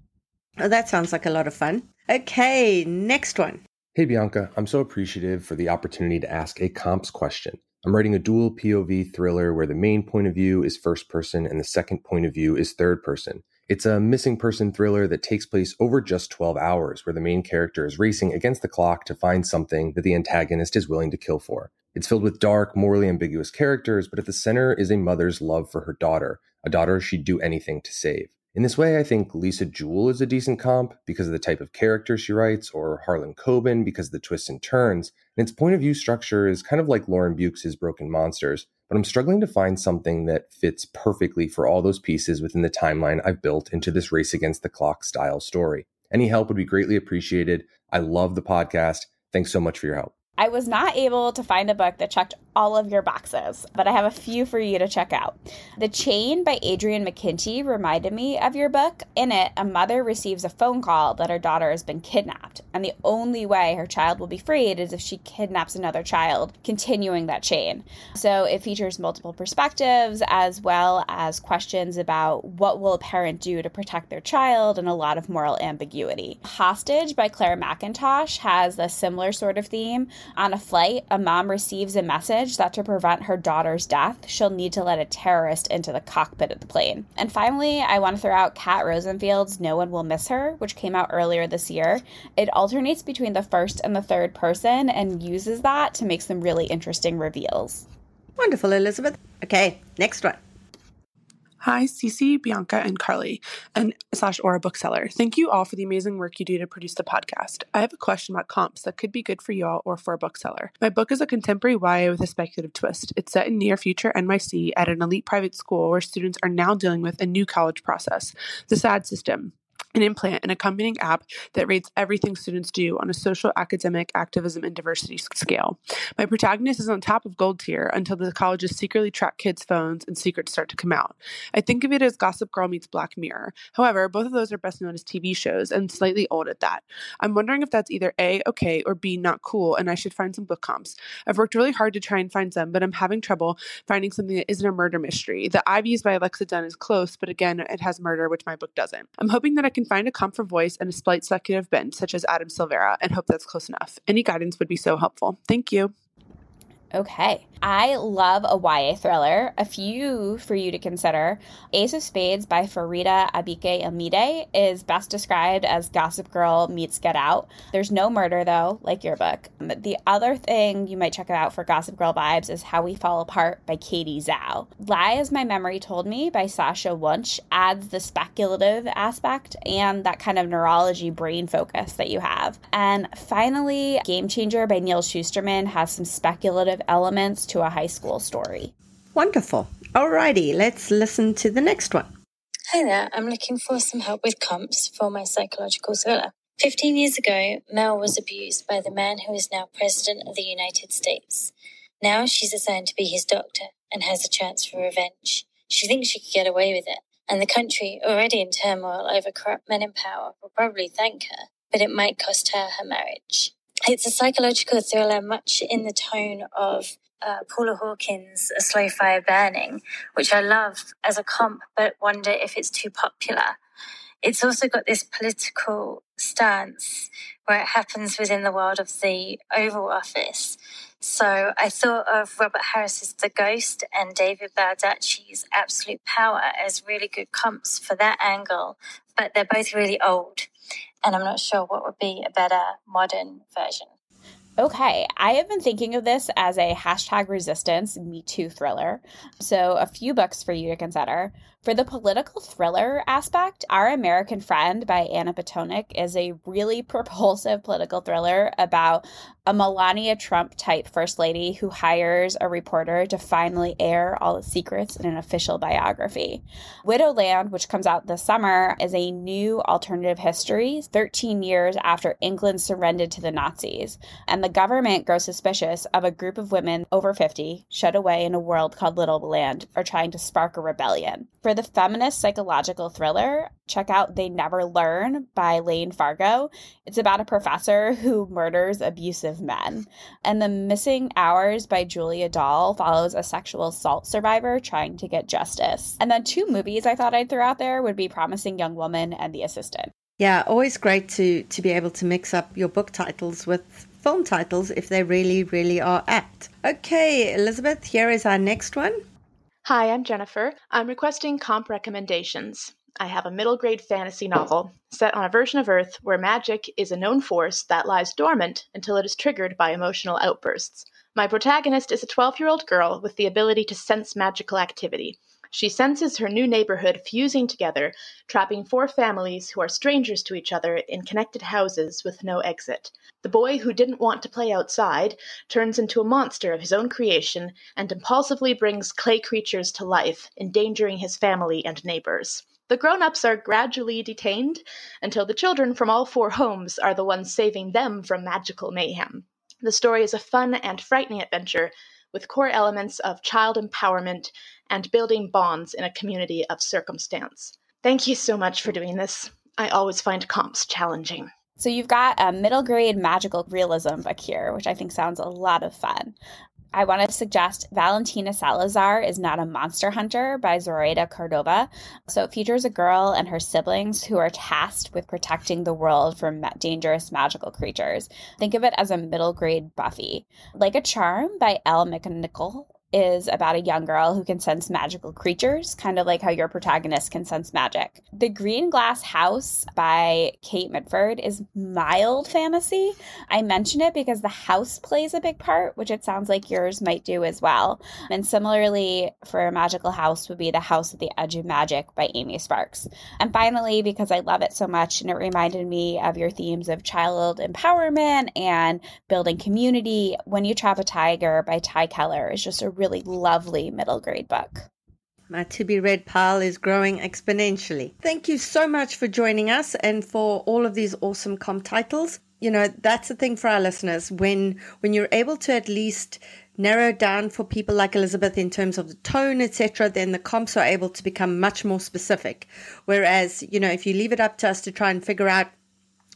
Oh, that sounds like a lot of fun. Okay, next one. Hey, Bianca, I'm so appreciative for the opportunity to ask a comps question. I'm writing a dual POV thriller where the main point of view is first person and the second point of view is third person. It's a missing person thriller that takes place over just 12 hours, where the main character is racing against the clock to find something that the antagonist is willing to kill for. It's filled with dark, morally ambiguous characters, but at the center is a mother's love for her daughter, a daughter she'd do anything to save. In this way, I think Lisa Jewell is a decent comp because of the type of character she writes, or Harlan Coben because of the twists and turns, and its point of view structure is kind of like Lauren Beukes' Broken Monsters, but I'm struggling to find something that fits perfectly for all those pieces within the timeline I've built into this race against the clock style story. Any help would be greatly appreciated. I love the podcast. Thanks so much for your help. I was not able to find a book that checked all of your boxes, but I have a few for you to check out. The Chain by Adrian McKinty reminded me of your book. In it, a mother receives a phone call that her daughter has been kidnapped, and the only way her child will be freed is if she kidnaps another child, continuing that chain. So it features multiple perspectives as well as questions about what will a parent do to protect their child and a lot of moral ambiguity. Hostage by Clare Mackintosh has a similar sort of theme on a flight, a mom receives a message that to prevent her daughter's death, she'll need to let a terrorist into the cockpit of the plane. And finally, I want to throw out Kat Rosenfield's No One Will Miss Her, which came out earlier this year. It alternates between the first and the third person and uses that to make some really interesting reveals. Wonderful, Elizabeth. Okay, next one. Hi, Cece, Bianca, and Carly, and slash Aura bookseller. Thank you all for the amazing work you do to produce the podcast. I have a question about comps that could be good for you all or for a bookseller. My book is a contemporary YA with a speculative twist. It's set in near future NYC at an elite private school where students are now dealing with a new college process, the SAD system an implant, an accompanying app that rates everything students do on a social, academic, activism, and diversity scale. My protagonist is on top of gold tier until the colleges secretly track kids' phones and secrets start to come out. I think of it as Gossip Girl meets Black Mirror. However, both of those are best known as TV shows and slightly old at that. I'm wondering if that's either A, okay, or B, not cool, and I should find some book comps. I've worked really hard to try and find some, but I'm having trouble finding something that isn't a murder mystery. The Ivies by Alexa Donne is close, but again, it has murder, which my book doesn't. I'm hoping that I can find a comfort voice and a slight speculative bent, such as Adam Silvera, and hope that's close enough. Any guidance would be so helpful. Thank you. Okay. I love a YA thriller. A few for you to consider. Ace of Spades by Faridah Abike Iyimide is best described as Gossip Girl meets Get Out. There's no murder, though, like your book. But the other thing you might check out for Gossip Girl vibes is How We Fall Apart by Katie Zhao. Lie as My Memory Told Me by Sasha Wunsch adds the speculative aspect and that kind of neurology brain focus that you have. And finally, Game Changer by Neal Shusterman has some speculative elements to a high school story. Wonderful. Alrighty, let's listen to the next one. Hi there, I'm looking for some help with comps for my psychological thriller. Fifteen years ago, Mel was abused by the man who is now President of the United States. Now she's assigned to be his doctor and has a chance for revenge. She thinks she could get away with it, and the country, already in turmoil over corrupt men in power, will probably thank her, but it might cost her her marriage. It's a psychological thriller, much in the tone of uh, Paula Hawkins' A Slow Fire Burning, which I love as a comp, but wonder if it's too popular. It's also got this political stance where it happens within the world of the Oval Office. So I thought of Robert Harris's The Ghost and David Baldacci's Absolute Power as really good comps for that angle, but they're both really old. And I'm not sure what would be a better modern version. Okay, I have been thinking of this as a hashtag resistance Me Too thriller. So, a few books for you to consider. For the political thriller aspect, Our American Friend by Anna Pitoniak is a really propulsive political thriller about a Melania Trump type first lady who hires a reporter to finally air all the secrets in an official biography. Widowland, which comes out this summer, is a new alternative history 13 years after England surrendered to the Nazis, and the government grows suspicious of a group of women over 50 shut away in a world called Little Land are trying to spark a rebellion. For the feminist psychological thriller, check out They Never Learn by Layne Fargo. It's about a professor who murders abusive men. And The Missing Hours by Julia Dahl follows a sexual assault survivor trying to get justice. And then two movies I thought I'd throw out there would be Promising Young Woman and The Assistant. Yeah, always great to to be able to mix up your book titles with film titles if they really, really are apt. Okay, Elizabeth, here is our next one. Hi, I'm Jennifer. I'm requesting comp recommendations. I have a middle grade fantasy novel set on a version of Earth where magic is a known force that lies dormant until it is triggered by emotional outbursts. My protagonist is a 12 year old girl with the ability to sense magical activity. She senses her new neighborhood fusing together, trapping four families who are strangers to each other in connected houses with no exit. The boy who didn't want to play outside turns into a monster of his own creation and impulsively brings clay creatures to life, endangering his family and neighbors. The grown ups are gradually detained until the children from all four homes are the ones saving them from magical mayhem. The story is a fun and frightening adventure with core elements of child empowerment and building bonds in a community of circumstance. Thank you so much for doing this. I always find comps challenging. So you've got a middle grade magical realism book here, which I think sounds a lot of fun. I want to suggest Valentina Salazar is Not a Monster Hunter by Zoraida Cordova. So it features a girl and her siblings who are tasked with protecting the world from dangerous magical creatures. Think of it as a middle grade Buffy. Like a Charm by Elle McNicoll is about a young girl who can sense magical creatures, kind of like how your protagonist can sense magic. The Green Glass House by Kate Milford is mild fantasy. I mention it because the house plays a big part, which it sounds like yours might do as well. And similarly, for a magical house would be The House at the Edge of Magic by Amy Sparkes. And finally, because I love it so much and it reminded me of your themes of child empowerment and building community, When You Trap a Tiger by Tae Keller is just a really lovely middle grade book. My to be read pile is growing exponentially. Thank you so much for joining us and for all of these awesome comp titles. You know, that's the thing for our listeners. When when you're able to at least narrow down for people like Elizabeth in terms of the tone, etc., then the comps are able to become much more specific. Whereas, you know, if you leave it up to us to try and figure out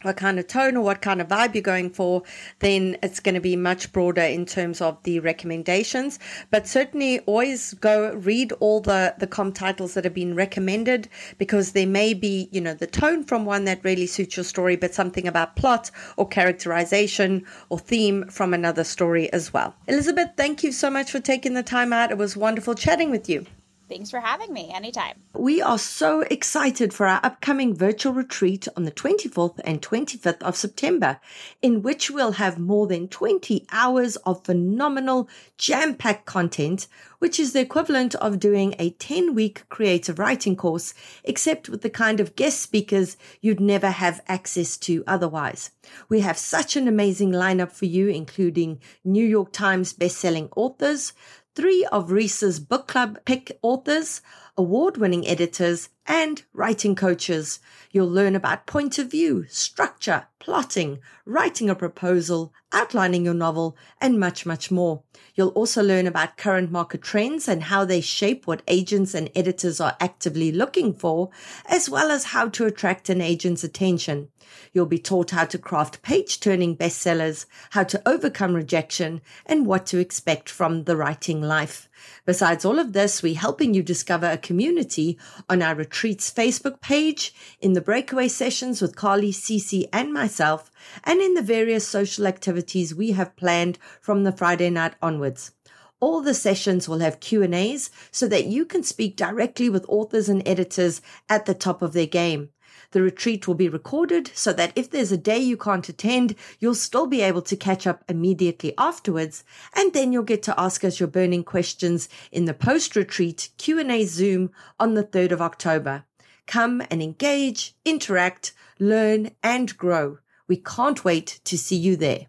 what kind of tone or what kind of vibe you're going for, then it's going to be much broader in terms of the recommendations. But certainly always go read all the, the comp titles that have been recommended because there may be, you know, the tone from one that really suits your story, but something about plot or characterization or theme from another story as well. Elizabeth, thank you so much for taking the time out. It was wonderful chatting with you. Thanks for having me anytime. We are so excited for our upcoming virtual retreat on the 24th and 25th of September, in which we'll have more than 20 hours of phenomenal jam packed content, which is the equivalent of doing a 10 week creative writing course, except with the kind of guest speakers you'd never have access to otherwise. We have such an amazing lineup for you, including New York Times bestselling authors, three of Reese's book club pick authors, award winning editors, and writing coaches. You'll learn about point of view, structure, plotting, writing a proposal, outlining your novel, and much, much more. You'll also learn about current market trends and how they shape what agents and editors are actively looking for, as well as how to attract an agent's attention. You'll be taught how to craft page turning bestsellers, how to overcome rejection, and what to expect from the writing life. Besides all of this, we're helping you discover a community on our retreats Facebook page, in the breakaway sessions with Carly, Cece, and myself, and in the various social activities we have planned from the Friday night onwards. All the sessions will have Q&As so that you can speak directly with authors and editors at the top of their game. The retreat will be recorded so that if there's a day you can't attend, you'll still be able to catch up immediately afterwards, and then you'll get to ask us your burning questions in the post-retreat Q&A Zoom on the 3rd of October. Come and engage, interact, learn, and grow. We can't wait to see you there.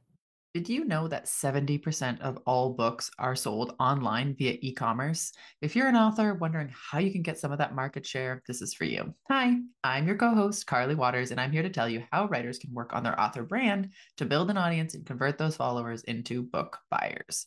Did you know that 70% of all books are sold online via e commerce? If you're an author wondering how you can get some of that market share, this is for you. Hi, I'm your co host, Carly Watters, and I'm here to tell you how writers can work on their author brand to build an audience and convert those followers into book buyers.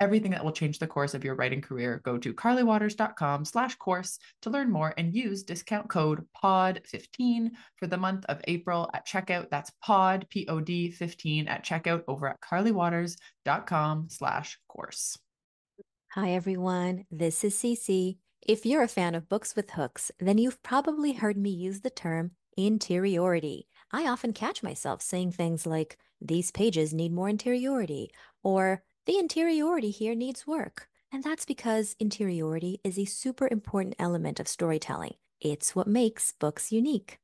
everything that will change the course of your writing career, go to carlywatters.com slash course to learn more and use discount code POD15 for the month of April at checkout. That's POD, P-O-D 15 at checkout over at carlywatters.com slash course. Hi, everyone. This is Cece. If you're a fan of books with hooks, then you've probably heard me use the term interiority. I often catch myself saying things like, these pages need more interiority, or the interiority here needs work. And that's because interiority is a super important element of storytelling. It's what makes books unique.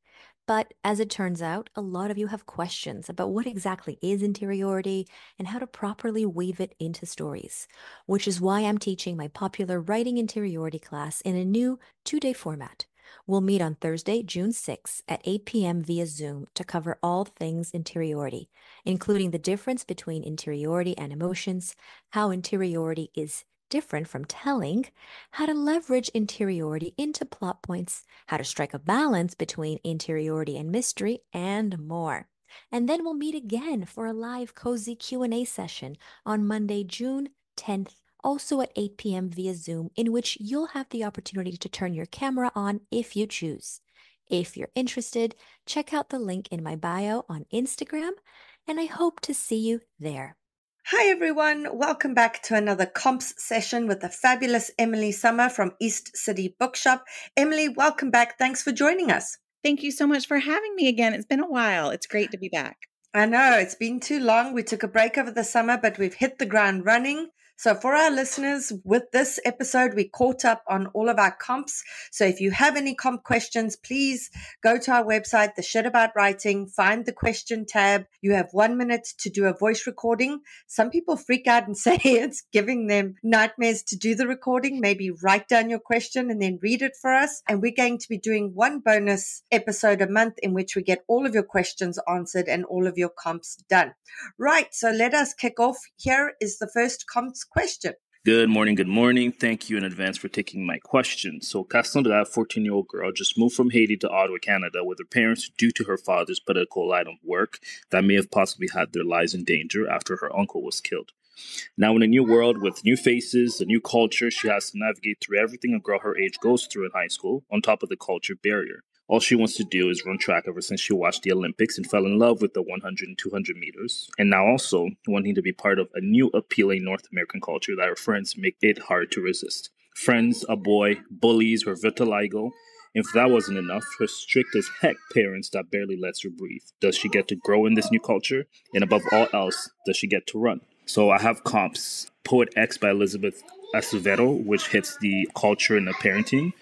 But as it turns out, a lot of you have questions about what exactly is interiority and how to properly weave it into stories, which is why I'm teaching my popular writing interiority class in a new two day format. We'll meet on Thursday, June 6 at 8 p.m. via Zoom to cover all things interiority, including the difference between interiority and emotions, how interiority is different from telling, how to leverage interiority into plot points, how to strike a balance between interiority and mystery, and more. And then we'll meet again for a live cozy Q&A session on Monday, June 10th also at 8 p.m. via Zoom, in which you'll have the opportunity to turn your camera on if you choose. If you're interested, check out the link in my bio on Instagram, and I hope to see you there. Hi, everyone. Welcome back to another comps session with the fabulous Emilie Sommer from East City Bookshop. Emilie, welcome back. Thanks for joining us. Thank you so much for having me again. It's been a while. It's great to be back. I know it's been too long. We took a break over the summer, but we've hit the ground running. So for our listeners, with this episode, we caught up on all of our comps. So if you have any comp questions, please go to our website, The Shit About Writing, find the question tab. You have one minute to do a voice recording. Some people freak out and say it's giving them nightmares to do the recording. Maybe write down your question and then read it for us. And we're going to be doing one bonus episode a month in which we get all of your questions answered and all of your comps done. Right. So let us kick off. Here is the first comps question. Good morning, good morning. Thank you in advance for taking my question. So, Cassandra, a 14 year old girl, just moved from Haiti to Ottawa, Canada, with her parents due to her father's political line of work that may have possibly had their lives in danger after her uncle was killed. Now, in a new world with new faces, a new culture, she has to navigate through everything a girl her age goes through in high school, on top of the culture barrier. All she wants to do is run track ever since she watched the Olympics and fell in love with the 100 and 200 meters. And now also wanting to be part of a new appealing North American culture that her friends make it hard to resist. Friends, a boy, bullies, her vitiligo. If that wasn't enough, her strict as heck parents that barely lets her breathe. Does she get to grow in this new culture? And above all else, does she get to run? So I have comps Poet X by Elizabeth Acevedo, which hits the culture and the parenting.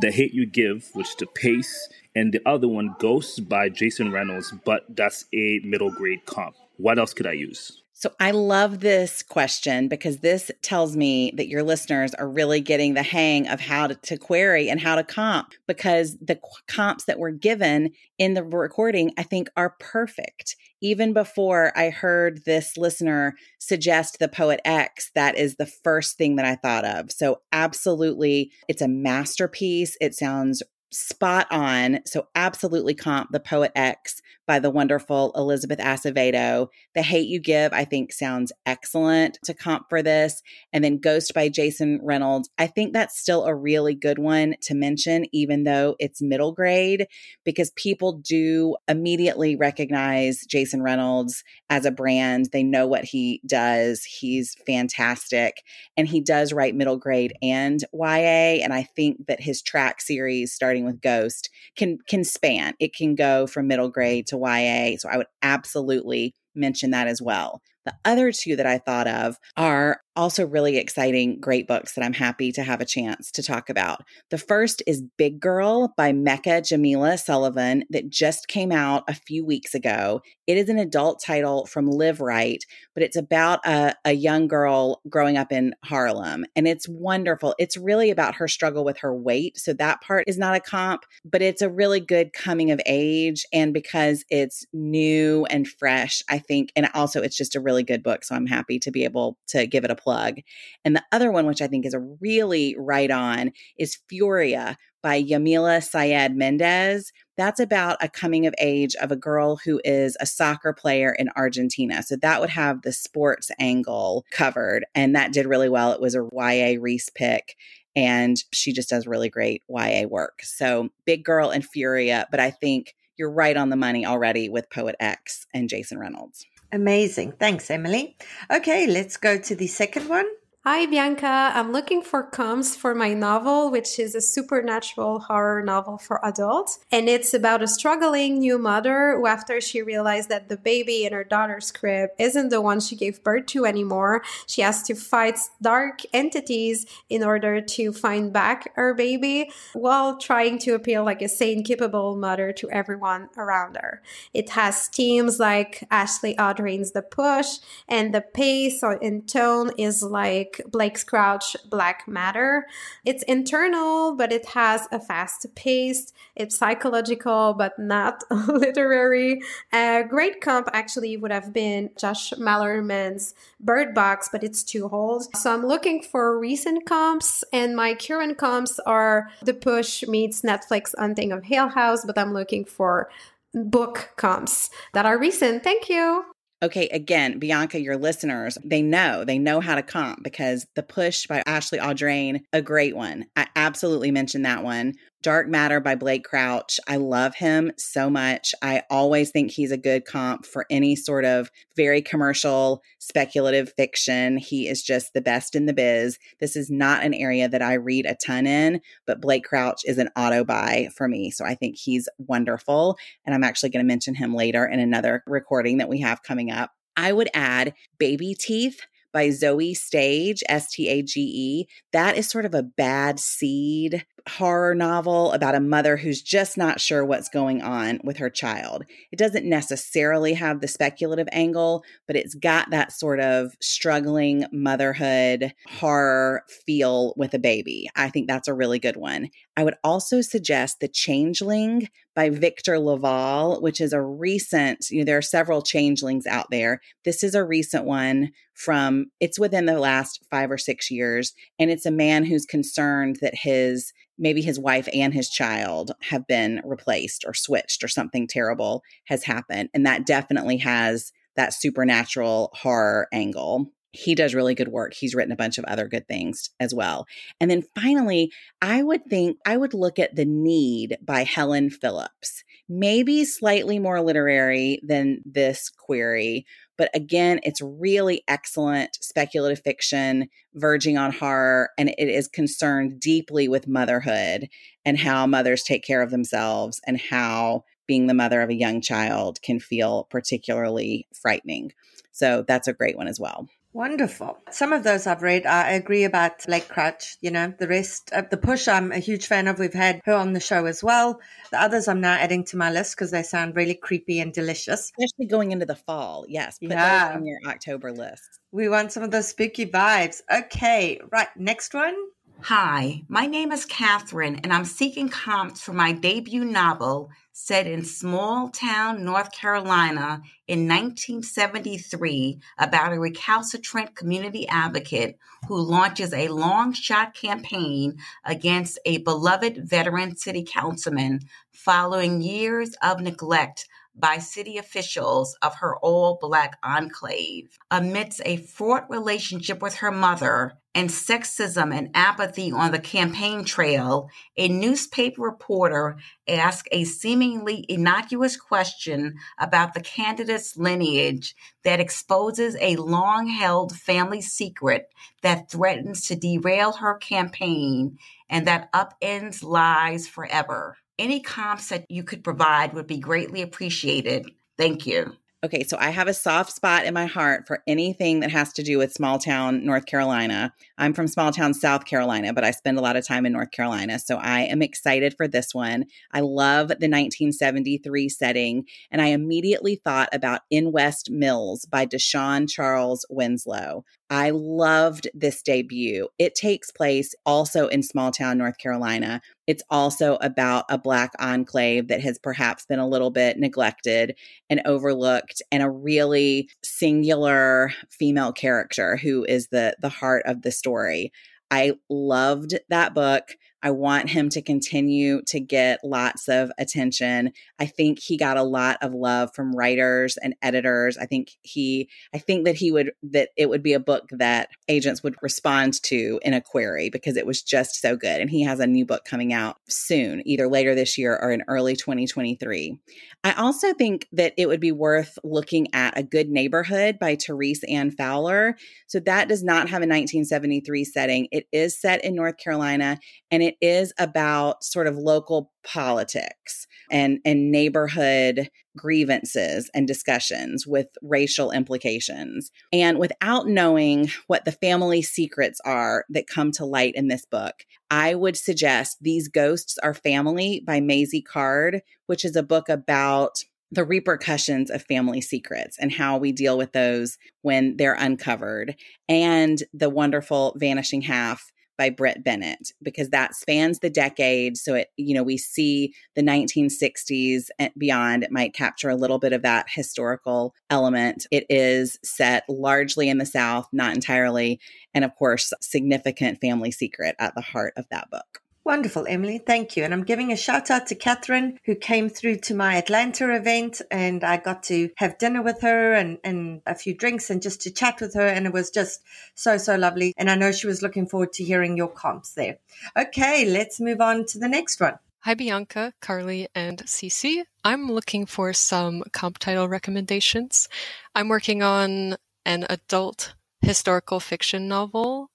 The Hate You Give, which is the pace, and the other one, Ghosts by Jason Reynolds, but that's a middle grade comp. What else could I use? So I love this question because this tells me that your listeners are really getting the hang of how to, to, query and how to comp because the comps that were given in the recording, I think are perfect. Even before I heard this listener suggest the Poet X, that is the first thing that I thought of. So absolutely, it's a masterpiece. It sounds spot on. So, absolutely comp The Poet X by the wonderful Elizabeth Acevedo. The Hate You Give, I think, sounds excellent to comp for this. And then Ghost by Jason Reynolds. I think that's still a really good one to mention, even though it's middle grade, because people do immediately recognize Jason Reynolds as a brand. They know what he does. He's fantastic. And he does write middle grade and YA. And I think that his track series, starting with Ghost, can can span. It can go from middle mm-hmm. grade to YA. So I would absolutely mention that as well. The other two that I thought of are also really exciting, great books that I'm happy to have a chance to talk about. The first is Big Girl by Mecca Jamilah Sullivan that just came out a few weeks ago. It is an adult title from Liveright, but it's about a, a young girl growing up in Harlem. And it's wonderful. It's really about her struggle with her weight. So that part is not a comp, but it's a really good coming of age. And because it's new and fresh, I think, and also it's just a really good book. So I'm happy to be able to give it a plug. And the other one, which I think is a really right on, is Furia by Yamile Saied Mendez. That's about a coming of age of a girl who is a soccer player in Argentina. So that would have the sports angle covered. And that did really well. It was a YA Reese pick. And she just does really great YA work. So Big Girl and Furia. But I think you're right on the money already with Poet X and Jason Reynolds. Amazing. Thanks, Emilie. Okay, let's go to the second one. Hi, Bianca. I'm looking for comps for my novel, which is a supernatural horror novel for adults. And it's about a struggling new mother who, after she realized that the baby in her daughter's crib isn't the one she gave birth to anymore, she has to fight dark entities in order to find back her baby while trying to appear like a sane, capable mother to everyone around her. It has themes like Ashley Audrain's The Push, and the pace and tone is like Blake Crouch Black Matter. It's internal, but it has a fast pace. It's psychological, but not literary. A great comp actually would have been Josh Malerman's Bird Box, but it's too old. So I'm looking for recent comps, and my current comps are The Push meets Netflix Haunting of Hill House, but I'm looking for book comps that are recent. Thank you. Okay, again, Bianca, your listeners, they know, they know how to comp because The Push by Ashley Audrain, a great one. I absolutely mentioned that one. Dark Matter by Blake Crouch. I love him so much. I always think he's a good comp for any sort of very commercial, speculative fiction. He is just the best in the biz. This is not an area that I read a ton in, but Blake Crouch is an auto buy for me. So I think he's wonderful. And I'm actually going to mention him later in another recording that we have coming up. I would add Baby Teeth by Zoje Stage, S T A G E. That is sort of a bad seed horror novel about a mother who's just not sure what's going on with her child. It doesn't necessarily have the speculative angle, but it's got that sort of struggling motherhood horror feel with a baby. I think that's a really good one. I would also suggest The Changeling by Victor LaValle, which is a recent, you know, there are several changelings out there. This is a recent one from, it's within the last five or six years. And it's a man who's concerned that his maybe his wife and his child have been replaced or switched or something terrible has happened. And that definitely has that supernatural horror angle. He does really good work. He's written a bunch of other good things as well. And then finally, I would think I would look at The Need by Helen Phillips. Maybe slightly more literary than this query, but again, it's really excellent speculative fiction, verging on horror, and it is concerned deeply with motherhood and how mothers take care of themselves and how being the mother of a young child can feel particularly frightening. So that's a great one as well. Wonderful. Some of those I've read. I agree about Blake Crouch. You know, the rest of the push, I'm a huge fan of. We've had her on the show as well. The others I'm now adding to my list because they sound really creepy and delicious. Especially going into the fall. Yes. Put yeah. on your October list. We want some of those spooky vibes. Okay. Right. Next one. Hi, my name is Catherine, and I'm seeking comps for my debut novel set in small town North Carolina in 1973 about a recalcitrant community advocate who launches a long shot campaign against a beloved veteran city councilman following years of neglect by city officials of her all black enclave. Amidst a fraught relationship with her mother and sexism and apathy on the campaign trail, a newspaper reporter asked a seemingly innocuous question about the candidate's lineage that exposes a long held family secret that threatens to derail her campaign and that upends lives forever. Any comps that you could provide would be greatly appreciated. Thank you. Okay, so I have a soft spot in my heart for anything that has to do with small town North Carolina. I'm from small town South Carolina, but I spend a lot of time in North Carolina. So I am excited for this one. I love the 1973 setting, and I immediately thought about In West Mills by Deshawn Charles Winslow. I loved this debut. It takes place also in small town North Carolina. It's also about a Black enclave that has perhaps been a little bit neglected and overlooked, and a really singular female character who is the, the heart of the story. I loved that book. I want him to continue to get lots of attention. I think he got a lot of love from writers and editors. I think he I think that he would that it would be a book that agents would respond to in a query because it was just so good. And he has a new book coming out soon, either later this year or in early 2023. I also think that it would be worth looking at A Good Neighborhood by Therese Anne Fowler. So that does not have a 1973 setting. It is set in North Carolina and it is about sort of local politics and and neighborhood grievances and discussions with racial implications and without knowing what the family secrets are that come to light in this book i would suggest these ghosts are family by Maisy Card which is a book about the repercussions of family secrets and how we deal with those when they're uncovered and the wonderful vanishing half by Brit Bennett because that spans the decade. So it, you know, we see the 1960s and beyond. It might capture a little bit of that historical element. It is set largely in the South, not entirely. And of course, significant family secret at the heart of that book. Wonderful, Emilie. Thank you. And I'm giving a shout out to Catherine, who came through to my Atlanta event and I got to have dinner with her and, and a few drinks and just to chat with her. And it was just so, so lovely. And I know she was looking forward to hearing your comps there. Okay, let's move on to the next one. Hi, Bianca, Carly, and Cece. I'm looking for some comp title recommendations. I'm working on an adult historical fiction novel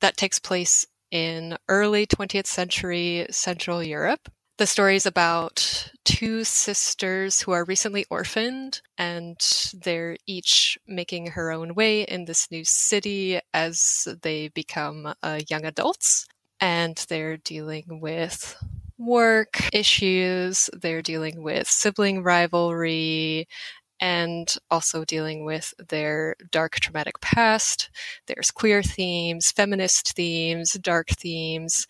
that takes place in early 20th century Central Europe. The story is about two sisters who are recently orphaned, and they're each making her own way in this new city as they become uh, young adults. And they're dealing with work issues, they're dealing with sibling rivalry, and also dealing with their dark traumatic past. There's queer themes, feminist themes, dark themes,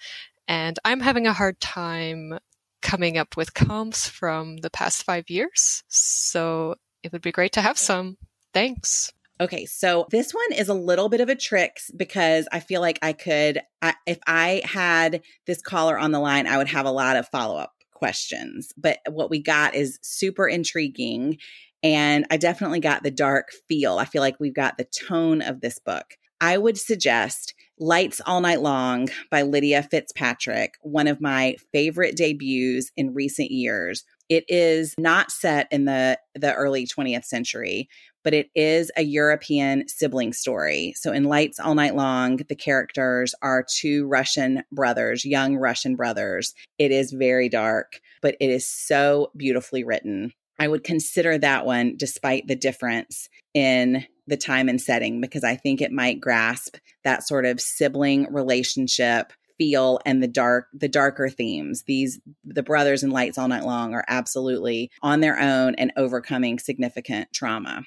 and I'm having a hard time coming up with comps from the past five years. So it would be great to have some. Thanks. Okay, so this one is a little bit of a trick because I feel like I could, I, if I had this caller on the line, I would have a lot of follow up questions. But what we got is super intriguing and I definitely got the dark feel. I feel like we've got the tone of this book. I would suggest Lights All Night Long by Lydia Fitzpatrick, one of my favorite debuts in recent years. It is not set in the, the early 20th century, but it is a European sibling story. So in Lights All Night Long, the characters are two Russian brothers, young Russian brothers. It is very dark, but it is so beautifully written. I would consider that one despite the difference in the time and setting because I think it might grasp that sort of sibling relationship feel and the dark the darker themes. These the brothers and Lights All Night Long are absolutely on their own and overcoming significant trauma.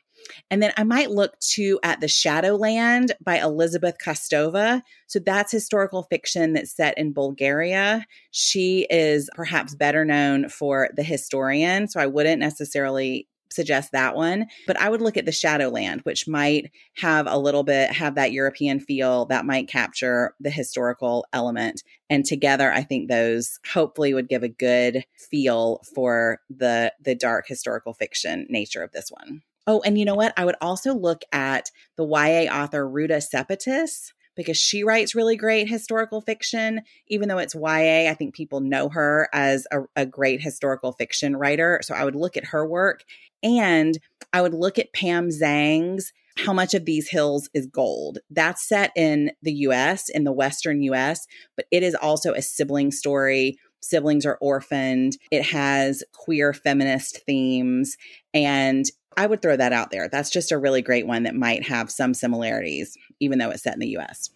And then I might look too at The Shadowland by Elizabeth Kostova. So that's historical fiction that's set in Bulgaria. She is perhaps better known for The Historian. So I wouldn't necessarily suggest that one but i would look at the shadowland which might have a little bit have that european feel that might capture the historical element and together i think those hopefully would give a good feel for the the dark historical fiction nature of this one Oh, and you know what? I would also look at the YA author Ruta Sepetys because she writes really great historical fiction. Even though it's YA, I think people know her as a, a, great historical fiction writer. So I would look at her work and I would look at Pam Zhang's How Much of These Hills is Gold. That's set in the US, in the Western US, but it is also a sibling story siblings are orphaned. It has queer feminist themes. And I would throw that out there. That's just a really great one that might have some similarities, even though it's set in the US.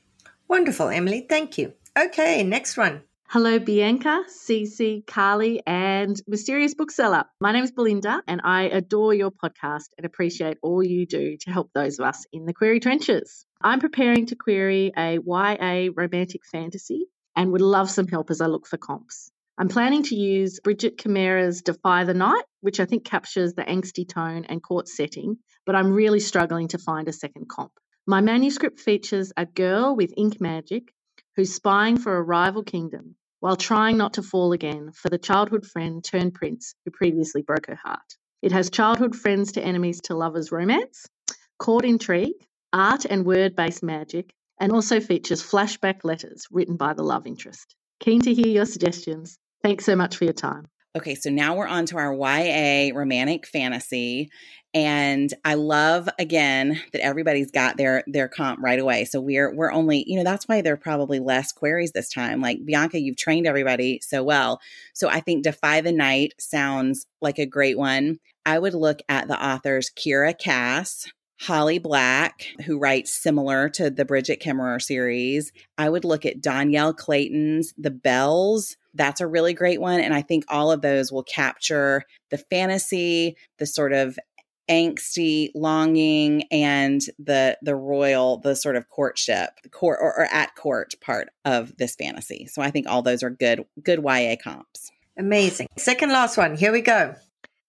Wonderful, Emilie. Thank you. Okay, next one. Hello, Bianca, Cece, Carly, and Mysterious Bookseller. My name is Belinda, and I adore your podcast and appreciate all you do to help those of us in the query trenches. I'm preparing to query a YA romantic fantasy and would love some help as I look for comps. I'm planning to use Brigid Kemmerer's Defy the Night, which I think captures the angsty tone and court setting, but I'm really struggling to find a second comp. My manuscript features a girl with ink magic who's spying for a rival kingdom while trying not to fall again for the childhood friend turned prince who previously broke her heart. It has childhood friends to enemies to lovers romance, court intrigue, art and word based magic, and also features flashback letters written by the love interest. Keen to hear your suggestions. Thanks so much for your time. Okay, so now we're on to our YA romantic fantasy. And I love again that everybody's got their their comp right away. So we're we're only, you know, that's why there are probably less queries this time. Like Bianca, you've trained everybody so well. So I think Defy the Night sounds like a great one. I would look at the authors Kiera Cass, Holly Black, who writes similar to the Brigid Kemmerer series. I would look at Dhonielle Clayton's The Belles. That's a really great one. And I think all of those will capture the fantasy, the sort of angsty longing and the the royal the sort of courtship court or, or at court part of this fantasy so i think all those are good good ya comps amazing second last one here we go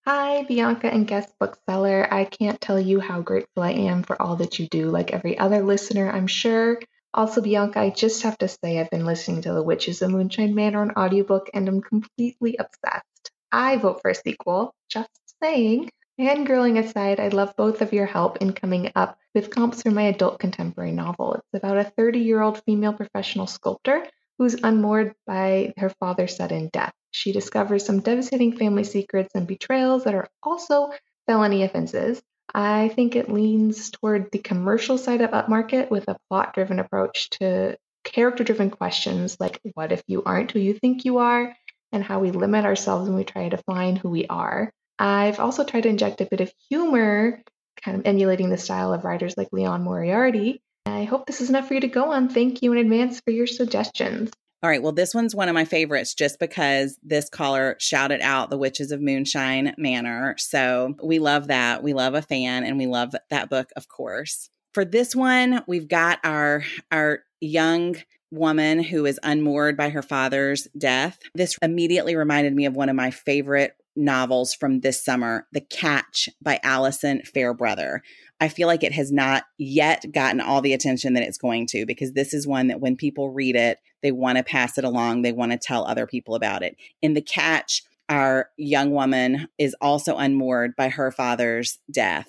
Hi, Bianca and guest bookseller. I can't tell you how grateful I am for all that you do, like every other listener, I'm sure. Also, Bianca, I just have to say I've been listening to The Witches of Moonshine Manor on audiobook and I'm completely obsessed. I vote for a sequel, just saying. Fangirling aside, I'd love both of your help in coming up with comps for my adult contemporary novel. It's about a 30 year old female professional sculptor who's unmoored by her father's sudden death. She discovers some devastating family secrets and betrayals that are also felony offenses. I think it leans toward the commercial side of upmarket with a plot driven approach to character driven questions like what if you aren't who you think you are, and how we limit ourselves when we try to define who we are. I've also tried to inject a bit of humor, kind of emulating the style of writers like Liane Moriarty. I hope this is enough for you to go on. Thank you in advance for your suggestions. All right. Well, this one's one of my favorites just because this caller shouted out the Witches of Moonshine Manor. So we love that. We love a fan and we love that book, of course. For this one, we've got our our young woman who is unmoored by her father's death. This immediately reminded me of one of my favorite novels from this summer, The Catch by Alison Fairbrother. I feel like it has not yet gotten all the attention that it's going to because this is one that when people read it, they want to pass it along, they want to tell other people about it. In The Catch, our young woman is also unmoored by her father's death.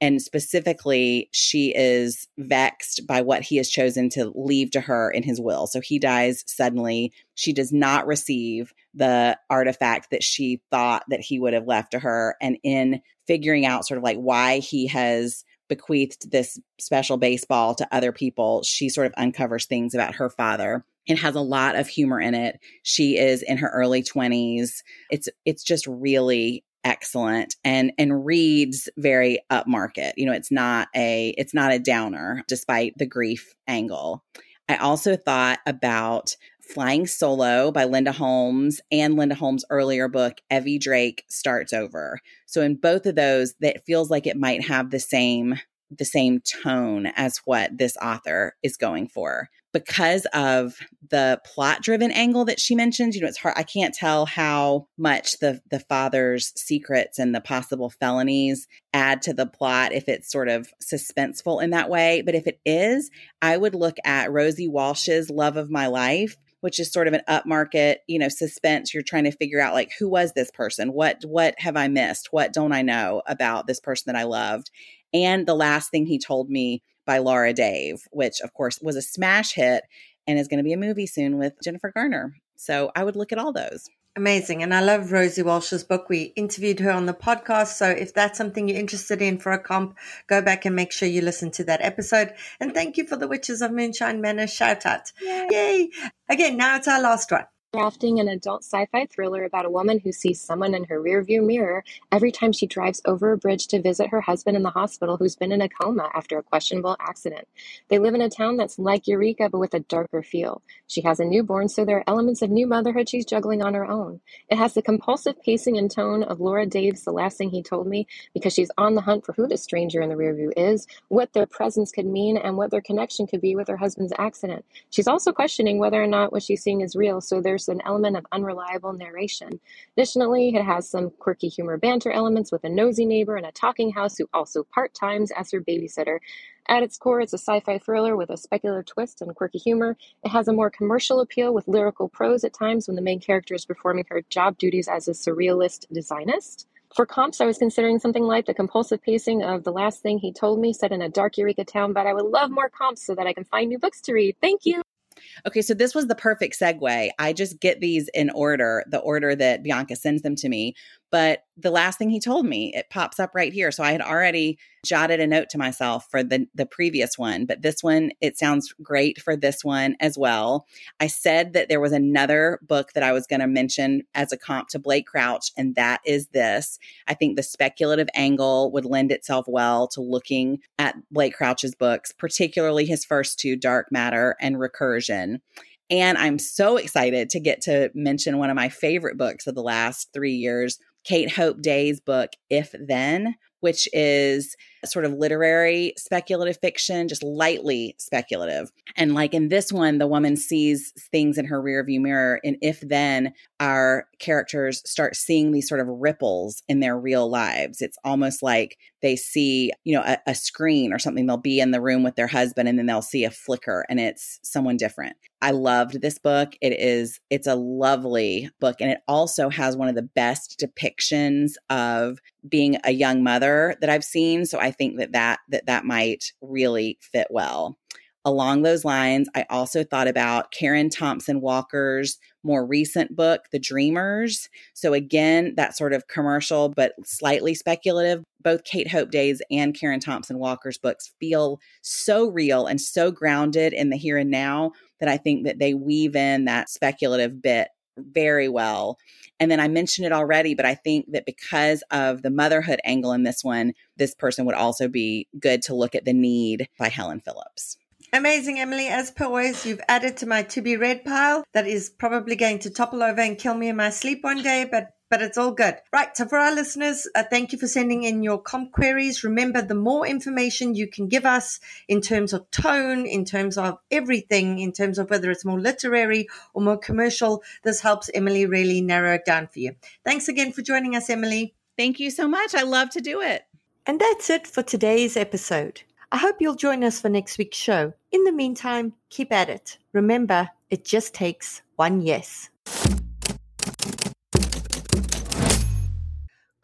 And specifically, she is vexed by what he has chosen to leave to her in his will. So he dies suddenly. She does not receive the artifact that she thought that he would have left to her. And in figuring out sort of like why he has bequeathed this special baseball to other people, she sort of uncovers things about her father. It has a lot of humor in it. She is in her early 20s. It's it's just really excellent and and reads very upmarket. You know, it's not a it's not a downer despite the grief angle. I also thought about Flying Solo by Linda Holmes and Linda Holmes' earlier book, Evie Drake Starts Over. So in both of those, that feels like it might have the same the same tone as what this author is going for because of the plot driven angle that she mentions you know it's hard i can't tell how much the the father's secrets and the possible felonies add to the plot if it's sort of suspenseful in that way but if it is i would look at rosie walsh's love of my life which is sort of an upmarket, you know, suspense. You're trying to figure out like who was this person? What what have I missed? What don't I know about this person that I loved? and The Last Thing He Told Me by Laura Dave, which of course was a smash hit and is going to be a movie soon with Jennifer Garner. So I would look at all those. Amazing. And I love Rosie Walsh's book. We interviewed her on the podcast. So if that's something you're interested in for a comp, go back and make sure you listen to that episode. And thank you for the Witches of Moonshine Manor shout out. Yay. Yay. Again, now it's our last one crafting an adult sci-fi thriller about a woman who sees someone in her rearview mirror every time she drives over a bridge to visit her husband in the hospital who's been in a coma after a questionable accident. They live in a town that's like Eureka but with a darker feel. She has a newborn, so there are elements of new motherhood she's juggling on her own. It has the compulsive pacing and tone of Laura Dave's The Last Thing He Told Me because she's on the hunt for who the stranger in the rearview is, what their presence could mean, and what their connection could be with her husband's accident. She's also questioning whether or not what she's seeing is real, so there's an element of unreliable narration. Additionally, it has some quirky humor banter elements with a nosy neighbor and a talking house who also part times as her babysitter. At its core, it's a sci fi thriller with a speculative twist and quirky humor. It has a more commercial appeal with lyrical prose at times when the main character is performing her job duties as a surrealist designist. For comps, I was considering something like the compulsive pacing of The Last Thing He Told Me, set in a dark Eureka town, but I would love more comps so that I can find new books to read. Thank you. Okay, so this was the perfect segue. I just get these in order, the order that Bianca sends them to me. But the last thing he told me, it pops up right here. So I had already jotted a note to myself for the the previous one, but this one it sounds great for this one as well. I said that there was another book that I was going to mention as a comp to Blake Crouch and that is this. I think the speculative angle would lend itself well to looking at Blake Crouch's books, particularly his first two Dark Matter and Recursion. And I'm so excited to get to mention one of my favorite books of the last three years, Kate Hope Day's book, If Then, which is sort of literary speculative fiction, just lightly speculative. And like in this one, the woman sees things in her rearview mirror. And if then our characters start seeing these sort of ripples in their real lives, it's almost like they see, you know, a, a screen or something. They'll be in the room with their husband and then they'll see a flicker and it's someone different. I loved this book. It is, it's a lovely book. And it also has one of the best depictions of being a young mother that I've seen. So I think that that that that might really fit well. Along those lines, I also thought about Karen Thompson Walker's more recent book, The Dreamers. So, again, that sort of commercial, but slightly speculative. Both Kate Hope Day's and Karen Thompson Walker's books feel so real and so grounded in the here and now that I think that they weave in that speculative bit very well. And then I mentioned it already, but I think that because of the motherhood angle in this one, this person would also be good to look at The Need by Helen Phillips. Amazing, Emilie. As per always, you've added to my to be read pile that is probably going to topple over and kill me in my sleep one day, but but it's all good. Right. So for our listeners, uh, thank you for sending in your comp queries. Remember, the more information you can give us in terms of tone, in terms of everything, in terms of whether it's more literary or more commercial, this helps Emilie really narrow it down for you. Thanks again for joining us, Emilie. Thank you so much. I love to do it. And that's it for today's episode. I hope you'll join us for next week's show. In the meantime, keep at it. Remember, it just takes one yes.